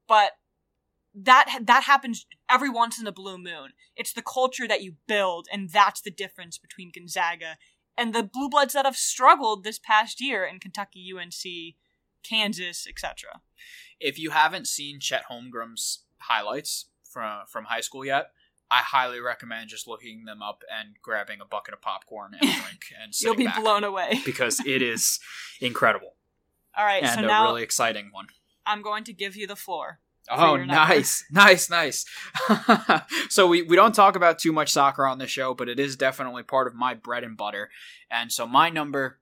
S1: but that that happens every once in a blue moon. It's the culture that you build, and that's the difference between Gonzaga and the blue bloods that have struggled this past year in Kentucky, UNC, Kansas, etc.
S2: if you haven't seen Chet Holmgren's highlights from from high school yet, I highly recommend just looking them up and grabbing a bucket of popcorn and a <laughs> drink and
S1: You'll be blown away. <laughs>
S2: because it is incredible
S1: All right,
S2: and
S1: so
S2: a
S1: now
S2: really exciting one.
S1: I'm going to give you the floor.
S2: Oh,
S1: number. <laughs>
S2: nice, nice, nice. <laughs> so we, we don't talk about too much soccer on the show, but it is definitely part of my bread and butter. And so my number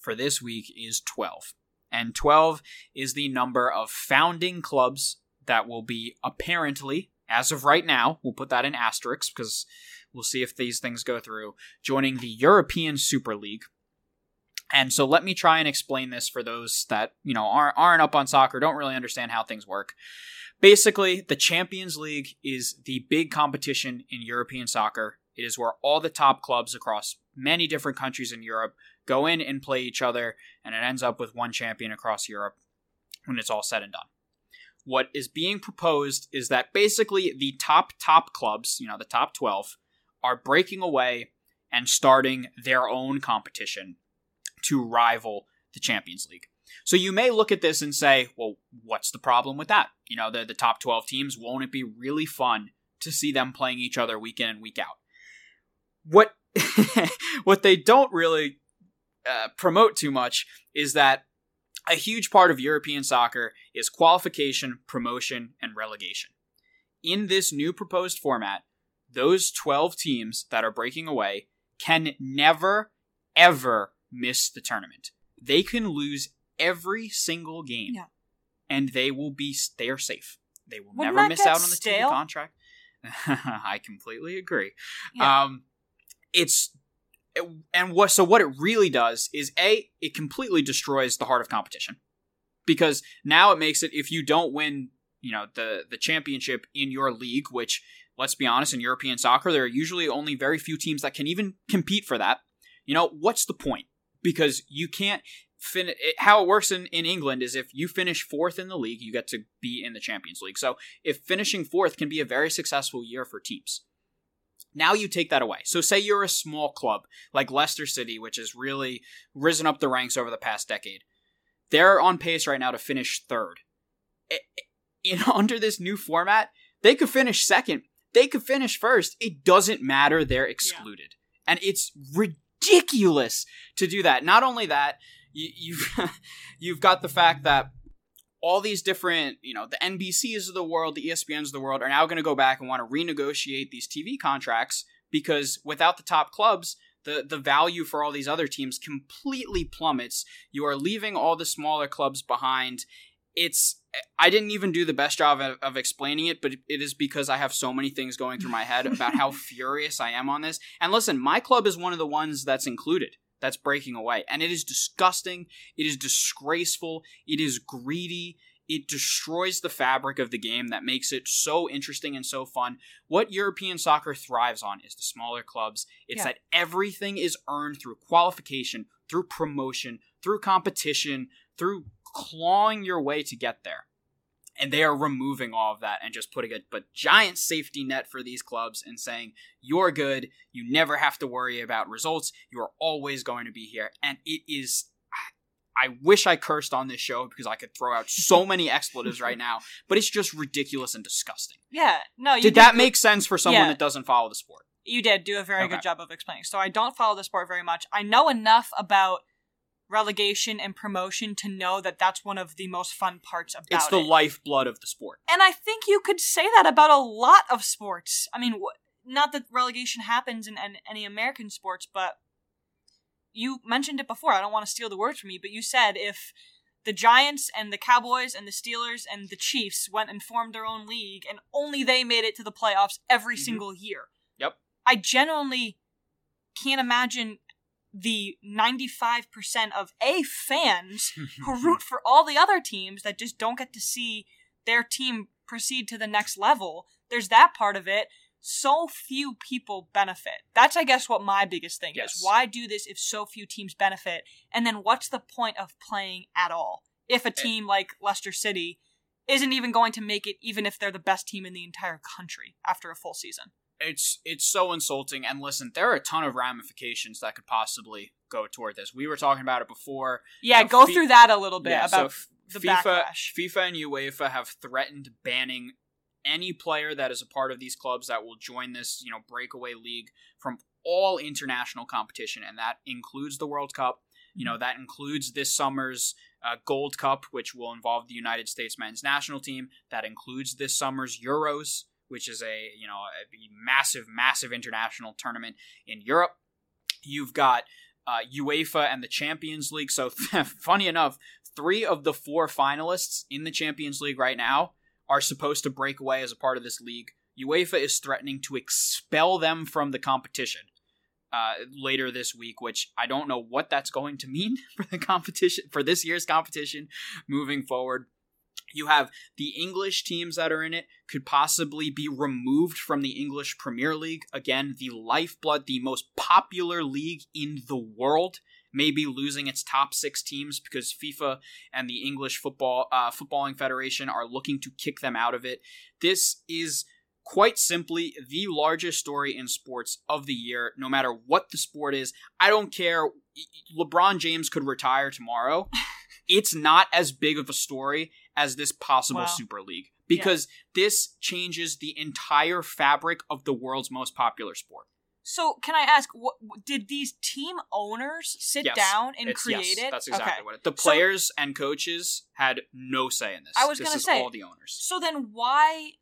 S2: for this week is 12. And 12 is the number of founding clubs that will be apparently, as of right now, we'll put that in asterisks because we'll see if these things go through, joining the European Super League. And so let me try and explain this for those that, you know, aren't, aren't up on soccer, don't really understand how things work. Basically, the Champions League is the big competition in European soccer. It is where all the top clubs across many different countries in Europe go in and play each other, and it ends up with one champion across Europe when it's all said and done. What is being proposed is that basically the top, top clubs, you know, the top 12, are breaking away and starting their own competition to rival the Champions League. So you may look at this and say, well, what's the problem with that? You know, the, the top 12 teams, won't it be really fun to see them playing each other week in and week out? What <laughs> what they don't really uh, promote too much is that a huge part of European soccer is qualification, promotion, and relegation. In this new proposed format, those 12 teams that are breaking away can never, ever miss the tournament. They can lose every single game,
S1: Yeah.
S2: and they will be they are safe. They will
S1: Wouldn't
S2: never miss out on the
S1: stale?
S2: TV contract. <laughs> I completely agree.
S1: Yeah.
S2: Um, it's and what so what it really does is a it completely destroys the heart of competition because now it makes it if you don't win you know the the championship in your league which let's be honest in European soccer there are usually only very few teams that can even compete for that you know what's the point because you can't fin- it, how it works in, in England is if you finish fourth in the league you get to be in the Champions League so if finishing fourth can be a very successful year for teams now you take that away. So say you're a small club like Leicester City, which has really risen up the ranks over the past decade. They're on pace right now to finish third. In <laughs> under this new format, they could finish second. They could finish first. It doesn't matter. They're excluded, and it's ridiculous to do that. Not only that, you, you've <laughs> you've got the fact that all these different, you know, the NBCs of the world, the ESPNs of the world are now going to go back and want to renegotiate these TV contracts because without the top clubs, the the value for all these other teams completely plummets. You are leaving all the smaller clubs behind. It's I didn't even do the best job of, of, explaining it, but it is because I have so many things going through my head about how <laughs> furious I am on this. And listen, my club is one of the ones that's included, that's breaking away. And it is disgusting. It is disgraceful. It is greedy. It destroys the fabric of the game that makes it so interesting and so fun. What European soccer thrives on is the smaller clubs. It's yeah. that everything is earned through qualification, through promotion, through competition, through clawing your way to get there. And they are removing all of that and just putting a but giant safety net for these clubs and saying, You're good, you never have to worry about results, you are always going to be here. And it is I wish I cursed on this show because I could throw out so <laughs> many expletives right now, but it's just ridiculous and disgusting.
S1: Yeah, no.
S2: did, did that make sense for someone yeah. that doesn't follow the sport?
S1: You did do a very okay. good job of explaining. So I don't follow the sport very much. I know enough about relegation and promotion to know that that's one of the most fun parts about
S2: It's the
S1: it.
S2: lifeblood of the sport.
S1: And I think you could say that about a lot of sports. I mean, not that relegation happens in, in any American sports, but you mentioned it before. I don't want to steal the words from you, but you said if the Giants and the Cowboys and the Steelers and the Chiefs went and formed their own league and only they made it to the playoffs every mm-hmm. single year.
S2: Yep.
S1: I genuinely can't imagine the 95% of A fans who <laughs> root for all the other teams that just don't get to see their team proceed to the next level. There's that part of it. So few people benefit. That's, I guess, what my biggest thing yes. is. Why do this if so few teams benefit? And then what's the point of playing at all? If a eh. team like Leicester City isn't even going to make it, even if they're the best team in the entire country after a full season
S2: it's it's so insulting and listen there are a ton of ramifications that could possibly go toward this we were talking about it before
S1: yeah you know, go through that a little bit yeah, about so the FIFA, backlash.
S2: FIFA and UEFA have threatened banning any player that is a part of these clubs that will join this, you know, breakaway league from all international competition, and that includes the World Cup. You know, mm-hmm. that includes this summer's uh, Gold Cup, which will involve the United States men's national team. That includes this summer's Euros, which is a you know a massive, massive international tournament in Europe. You've got uh, UEFA and the Champions League. So, <laughs> funny enough, three of the four finalists in the Champions League right now are supposed to break away as a part of this league. UEFA is threatening to expel them from the competition uh, later this week, which I don't know what that's going to mean <laughs> for the competition for this year's competition moving forward. You have the English teams that are in it could possibly be removed from the English Premier League. Again, the lifeblood, the most popular league in the world, may be losing its top six teams because FIFA and the English Football uh, Footballing Federation are looking to kick them out of it. This is quite simply the largest story in sports of the year, no matter what the sport is. I don't care. LeBron James could retire tomorrow. <laughs> it's not as big of a story as this possible wow. Super League because yeah. this changes the entire fabric of the world's most popular sport.
S1: So, can I ask, what did these team owners sit yes. down and
S2: it's,
S1: create
S2: yes,
S1: it?
S2: That's exactly okay. what it. The players so, and coaches had no say in this.
S1: I was
S2: going
S1: to say
S2: all the owners.
S1: So then, why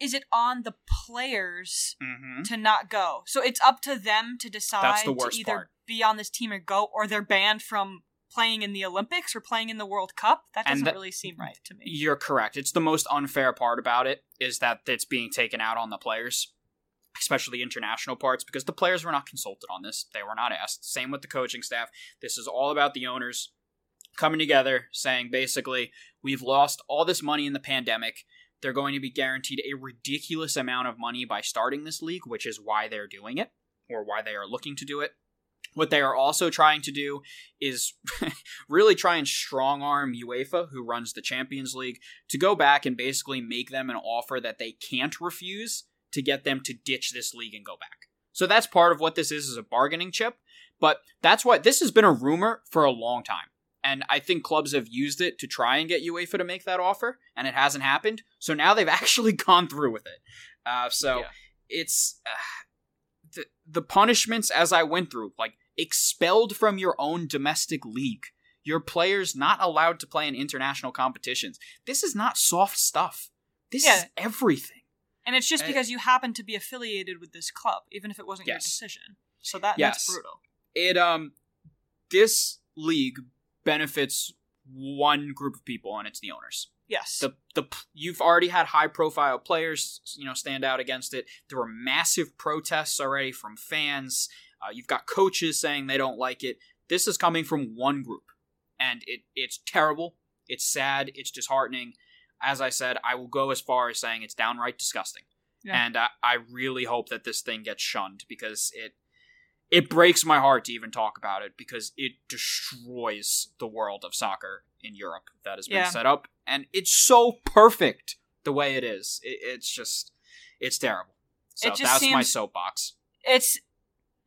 S1: is it on the players mm-hmm. to not go? So it's up to them to decide to either
S2: part.
S1: be on this team or go, or they're banned from playing in the Olympics or playing in the World Cup. That doesn't that, really seem right to me.
S2: You're correct. It's the most unfair part about it is that it's being taken out on the players, especially international parts, because the players were not consulted on this. They were not asked. Same with the coaching staff. This is all about the owners coming together saying basically, we've lost all this money in the pandemic. They're going to be guaranteed a ridiculous amount of money by starting this league, which is why they're doing it or why they are looking to do it. What they are also trying to do is <laughs> really try and strong arm UEFA, who runs the Champions League, to go back and basically make them an offer that they can't refuse to get them to ditch this league and go back. So that's part of what this is, is a bargaining chip. But that's what this has been a rumor for a long time. And I think clubs have used it to try and get UEFA to make that offer, and it hasn't happened. So now they've <laughs> actually gone through with it. Uh, so yeah. it's. Uh, the, the punishments as I went through, like expelled from your own domestic league, your players not allowed to play in international competitions. This is not soft stuff. This yeah. is everything.
S1: And it's just
S2: And-
S1: because you happen to be affiliated with this club, even if it wasn't your decision. So that
S2: Yes.
S1: that's brutal.
S2: it um this league benefits one group of people and it's the owners
S1: Yes.
S2: the the you've already had high profile players you know stand out against it. There were massive protests already from fans. Uh, you've got coaches saying they don't like it. This is coming from one group and it it's terrible. It's sad. It's disheartening. As i said i will go as far as saying it's downright disgusting.
S1: Yeah.
S2: and I, I really hope that this thing gets shunned because it it breaks my heart to even talk about it because it destroys the world of soccer in Europe that has been
S1: Yeah.
S2: set up, and it's so perfect the way it is. It, it's just, it's terrible. So
S1: It just
S2: that's my soapbox.
S1: it's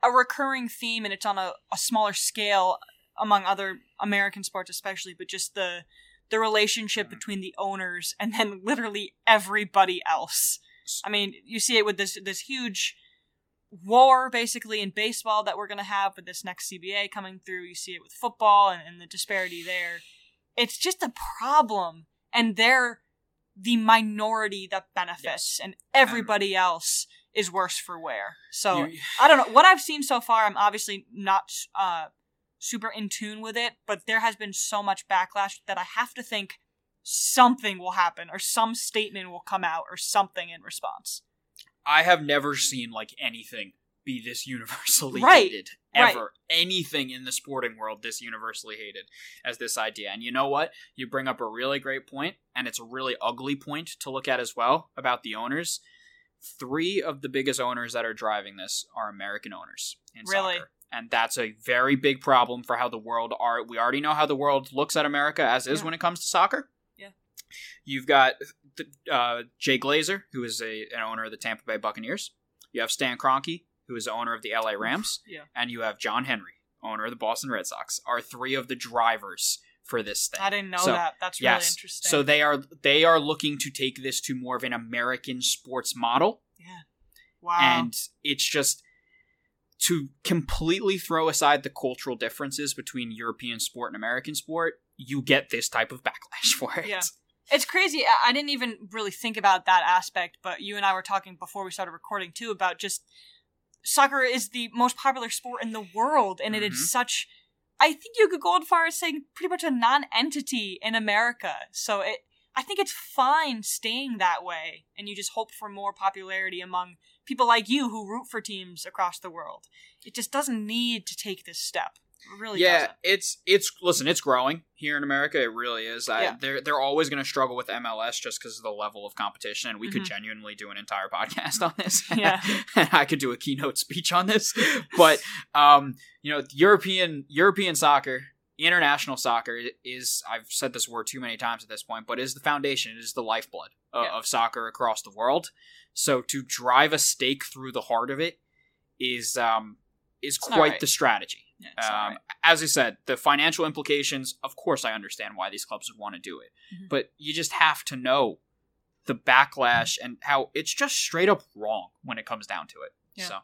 S1: a recurring theme and it's on a, a smaller scale among other American sports especially, but just the the relationship
S2: Mhm.
S1: between the owners and then literally everybody else. I mean, you see it with this this huge war basically in baseball that we're gonna have with this next CBA coming through. You see it with football and, and the disparity there. It's just a problem, and they're the minority that benefits, and everybody else is worse for wear. So
S2: You-
S1: I don't know what I've seen so far. I'm obviously not uh, super in tune with it, but there has been so much backlash that I have to think something will happen or some statement will come out or something in response.
S2: I have never seen like anything be this universally
S1: Right,
S2: hated
S1: right.
S2: ever. Anything in the sporting world this universally hated as this idea. And you know what? You bring up a really great point, and it's a really ugly point to look at as well about the owners. Three of the biggest owners that are driving this are American owners in
S1: Really?
S2: soccer. And that's a very big problem for how the world are. We already know how the world looks at America as is
S1: Yeah.
S2: when it comes to soccer.
S1: Yeah.
S2: You've got uh, Jay Glazer, who is a, an owner of the Tampa Bay Buccaneers. You have Stan Kroenke, who is the owner of the LA Rams,
S1: Yeah.
S2: and you have John Henry, owner of the Boston Red Sox. Are three of the drivers for this thing.
S1: I didn't know
S2: So,
S1: that. That's really interesting.
S2: So they are they are looking to take this to more of an American sports model,
S1: yeah. Wow.
S2: and it's just to completely throw aside the cultural differences between European sport and American sport. You get this type of backlash <laughs> for it.
S1: Yeah. It's crazy. I didn't even really think about that aspect, but you and I were talking before we started recording too about just soccer is the most popular sport in the world, and it
S2: Mhm.
S1: is such. I think you could go as far as saying pretty much a non-entity in America. So it, I think it's fine staying that way, and you just hope for more popularity among people like you who root for teams across the world. It just doesn't need to take this step. It really
S2: yeah,
S1: doesn't.
S2: it's it's listen, it's growing here in America. It really is. I,
S1: Yeah.
S2: They're they're always going to struggle with MLS just because of the level of competition. And we could
S1: Mhm.
S2: genuinely do an entire podcast <laughs> on this. <laughs>
S1: Yeah. <laughs>
S2: and I could do a keynote speech on this. But um, you know, European European soccer, international soccer is I've said this word too many times at this point, but is the foundation. It is the lifeblood of,
S1: Yeah.
S2: of soccer across the world. So to drive a stake through the heart of it is um is
S1: It's
S2: quite
S1: right.
S2: the strategy.
S1: Yeah,
S2: Um. As I said, the financial implications, of course, I understand why these clubs would want to do it.
S1: Mhm.
S2: But you just have to know the backlash and how it's just straight up wrong when it comes down to it.
S1: Yeah.
S2: So,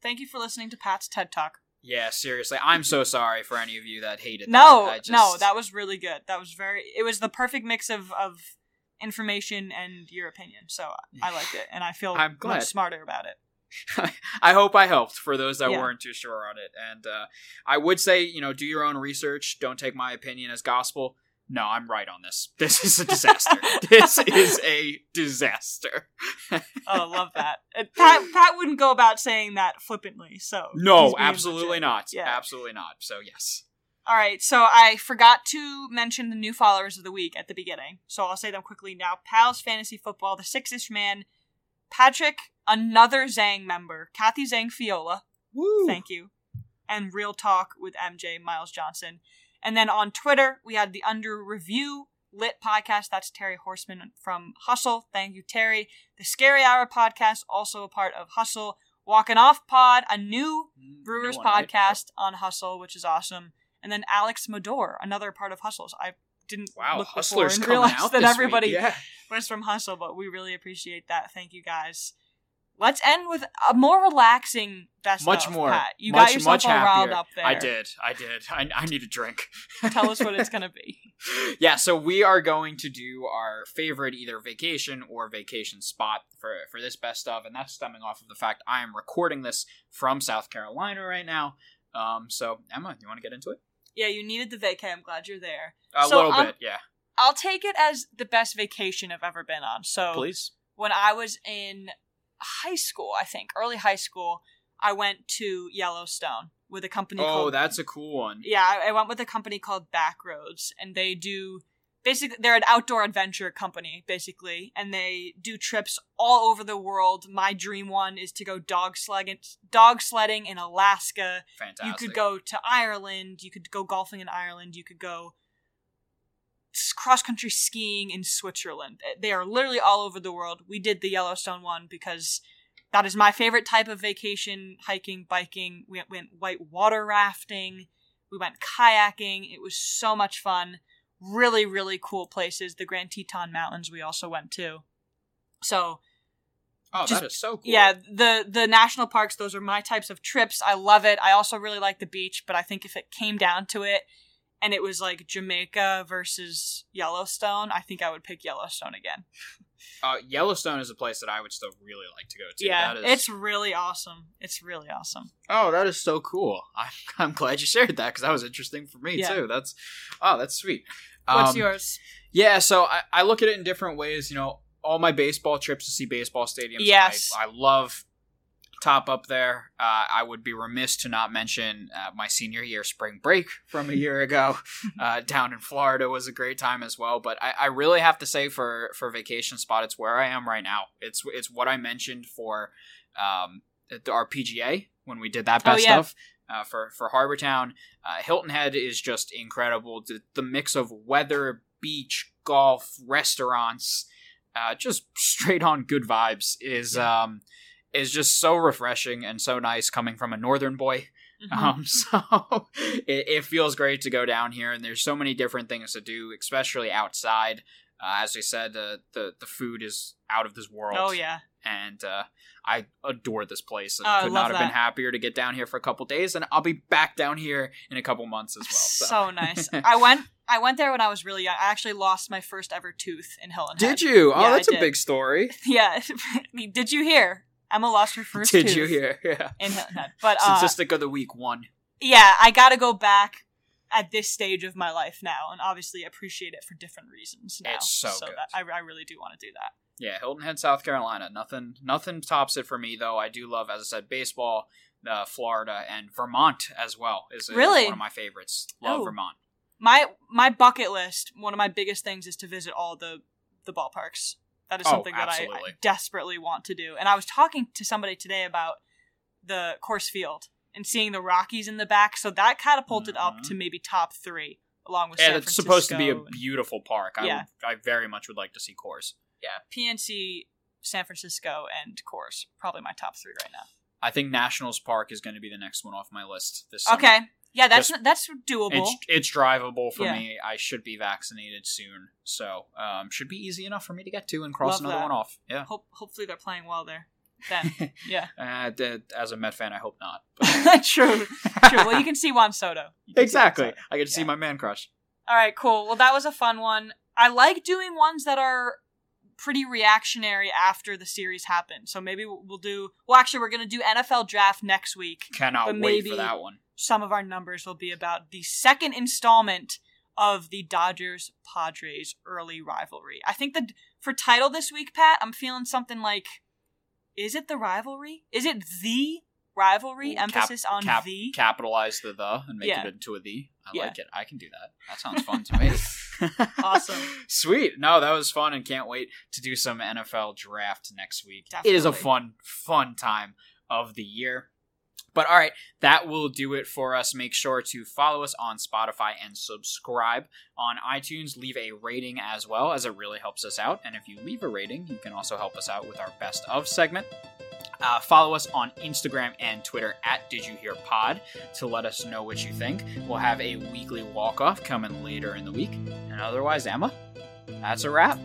S1: Thank you for listening to Pat's TED Talk.
S2: yeah, seriously, I'm so sorry for any of you that hated
S1: No,
S2: that. I just,
S1: no, that was really good. That was very. It was the perfect mix of of information and your opinion. So I liked it, and I feel
S2: I'm glad.
S1: much smarter about it. <laughs>
S2: I hope I helped for those that
S1: Yeah.
S2: weren't too sure on it. And uh, I would say, you know, do your own research. Don't take my opinion as gospel. No, I'm right on this. <laughs> This is a disaster. <laughs> this is a disaster.
S1: Oh, I love that. Pat Pat wouldn't go about saying that flippantly. So
S2: No, absolutely
S1: legit.
S2: not.
S1: Yeah.
S2: Absolutely not. So, yes.
S1: All right, so I forgot to mention the new followers of the week at the beginning, so I'll say them quickly now. Pals Fantasy Football, the Six-ish Man, Patrick, another Zang member, Kathy Zang Fiola,
S2: Woo.
S1: thank you, and Real Talk with MJ Miles Johnson. And then on Twitter, we had the Under Review Lit podcast. That's Terry Horseman from Hustle. Thank you, Terry. The Scary Hour podcast, also a part of Hustle. Walking Off Pod, a new mm, Brewers
S2: New one, right?
S1: podcast on Hustle, which is awesome. And then Alex Mador, another part of Hustles. I didn't
S2: Wow,
S1: look before
S2: Hustlers
S1: and
S2: coming
S1: realize that everybody.
S2: Yeah.
S1: was from Hustle, but we really appreciate that. Thank you guys. Let's end with a more relaxing best
S2: Much
S1: of,
S2: more.
S1: Pat. You
S2: much,
S1: got yourself
S2: much
S1: all riled up there.
S2: I did. I did. I, I need a drink. <laughs>
S1: Tell us what it's gonna be. <laughs>
S2: yeah, so we are going to do our favorite either vacation or vacation spot for for this best of, and that's stemming off of the fact I am recording this from South Carolina right now. Um, so Emma, you want to get into it?
S1: Yeah, you needed the vacay. I'm glad you're there.
S2: A
S1: So,
S2: little
S1: um,
S2: bit, yeah.
S1: I'll take it as the best vacation I've ever been on. So
S2: Please.
S1: when I was in high school, I think early high school, I went to Yellowstone with a company
S2: Oh,
S1: called
S2: that's a cool one.
S1: yeah, I, I went with a company called Backroads, and they do basically they're an outdoor adventure company basically, and they do trips all over the world. My dream one is to go dog sledding, dog sledding in Alaska.
S2: Fantastic.
S1: You could go to Ireland. You could go golfing in Ireland. You could go cross country skiing in Switzerland. Eh, They are literally all over the world. We did the Yellowstone one because that is my favorite type of vacation hiking, biking. We went white water rafting. We went kayaking. It was so much fun. Really, really cool places. The Grand Teton Mountains we also went to. So,
S2: Oh,
S1: just-
S2: that is so cool.
S1: yeah, the the national parks, those are my types of trips. I love it. I also really like the beach, but I think if it came down to it and it was like Jamaica versus Yellowstone, I think I would pick Yellowstone again. <laughs>
S2: Uh, Yellowstone is a place that I would still really like to go to.
S1: yeah,
S2: that is...
S1: it's really awesome. It's really awesome.
S2: Oh, that is so cool. <laughs> I'm, I'm glad you shared that because that was interesting for me
S1: Yeah.
S2: too. That's oh, that's sweet.
S1: What's
S2: Um,
S1: yours?
S2: Yeah, so I, I look at it in different ways. You know, all my baseball trips to see baseball stadiums.
S1: Yes.
S2: I, I love top up there. Uh, I would be remiss to not mention uh, my senior year spring break from a year ago <laughs> uh, down in Florida was a great time as well. But I, I really have to say for for vacation spot, it's where I am right now. It's it's what I mentioned for um, our PGA when we did that
S1: Oh,
S2: best
S1: yeah.
S2: of. Uh, for for Harbor Town, uh, Hilton Head is just incredible. The, the mix of weather, beach, golf, restaurants, uh, just <laughs> straight on good vibes is um is just so refreshing and so nice coming from a northern boy.
S1: Mhm.
S2: Um, <laughs> so it, it feels great to go down here, and there's so many different things to do, especially outside. Uh, as we said, the, the the food is out of this world.
S1: oh yeah,
S2: and uh, I adore this place.
S1: Oh, I
S2: could not have been happier to get down here for a couple days, and I'll be back down here in a couple months as well. So,
S1: so nice. <laughs> I went. I went there when I was really young. I actually lost my first ever tooth in Head.
S2: did you? Oh,
S1: Yeah,
S2: that's a big story. <laughs>
S1: Yeah. did you hear? Emma lost her first
S2: Did you hear? <laughs> Yeah.
S1: in. But uh,
S2: Statistic of the week one.
S1: yeah, I got to go back at this stage of my life now, and obviously appreciate it for different reasons. Now.
S2: It's so good.
S1: That, I, I really do want to do that.
S2: Yeah, Hilton Head, South Carolina. Nothing, nothing tops it for me though. I do love, as I said, baseball, uh, Florida, and Vermont as well. Is, is
S1: Really?
S2: one of my favorites. Love
S1: Oh.
S2: Vermont.
S1: My my bucket list. One of my biggest things is to visit all the the ballparks. That is
S2: Oh,
S1: something that I, I desperately want to do. And I was talking to somebody today about the Coors field and seeing the Rockies in the back. So that catapulted up
S2: Mhm.
S1: to maybe top three, along with
S2: And
S1: San
S2: it's supposed to be a beautiful park. I,
S1: Yeah.
S2: would, I very much would like to see Coors.
S1: yeah, PNC, San Francisco, and Coors probably my top three right now.
S2: I think Nationals Park is going to be the next one off my list this summer.
S1: Okay, yeah, that's
S2: Just-
S1: that's doable.
S2: It's, it's drivable for
S1: Yeah.
S2: me. I should be vaccinated soon, so um, should be easy enough for me to get to and cross
S1: Love
S2: another
S1: that.
S2: one off. Yeah.
S1: Hope hopefully they're playing well there. Then <laughs> yeah,
S2: Uh, d- as a Met fan, I hope not. <laughs> But
S1: true, true. Well, you can see Juan Soto. See Juan
S2: exactly.
S1: Soto.
S2: I get to see my man crush.
S1: All right, cool. Well, that was a fun one. I like doing ones that are pretty reactionary after the series happened. So maybe we'll we'll do. Well, actually, we're gonna do NFL draft next week.
S2: Cannot wait
S1: maybe-
S2: for that one.
S1: Some of our numbers will be about the second installment of the Dodgers Padres early rivalry. I think that for title this week, Pat, I'm feeling something like, is it the rivalry? Is it the rivalry?
S2: Ooh, cap-
S1: Emphasis on
S2: cap-
S1: the.
S2: Capitalize the the and make
S1: Yeah.
S2: it into a the. I
S1: Yeah.
S2: like it. I can do that. That <laughs> sounds fun to me. <laughs>
S1: Awesome.
S2: Sweet. No, that was fun and can't wait to do some NFL draft next week. It is a fun, fun time of the year. But all right, that will do it for us. Make sure to follow us on Spotify and subscribe on iTunes. Leave a rating as well, as it really helps us out. And if you leave a rating, you can also help us out with our best of segment. Uh, follow us on Instagram and Twitter at Did You Hear Pod to let us know what you think. We'll have a weekly walk off coming later in the week. And otherwise, Emma, that's a wrap.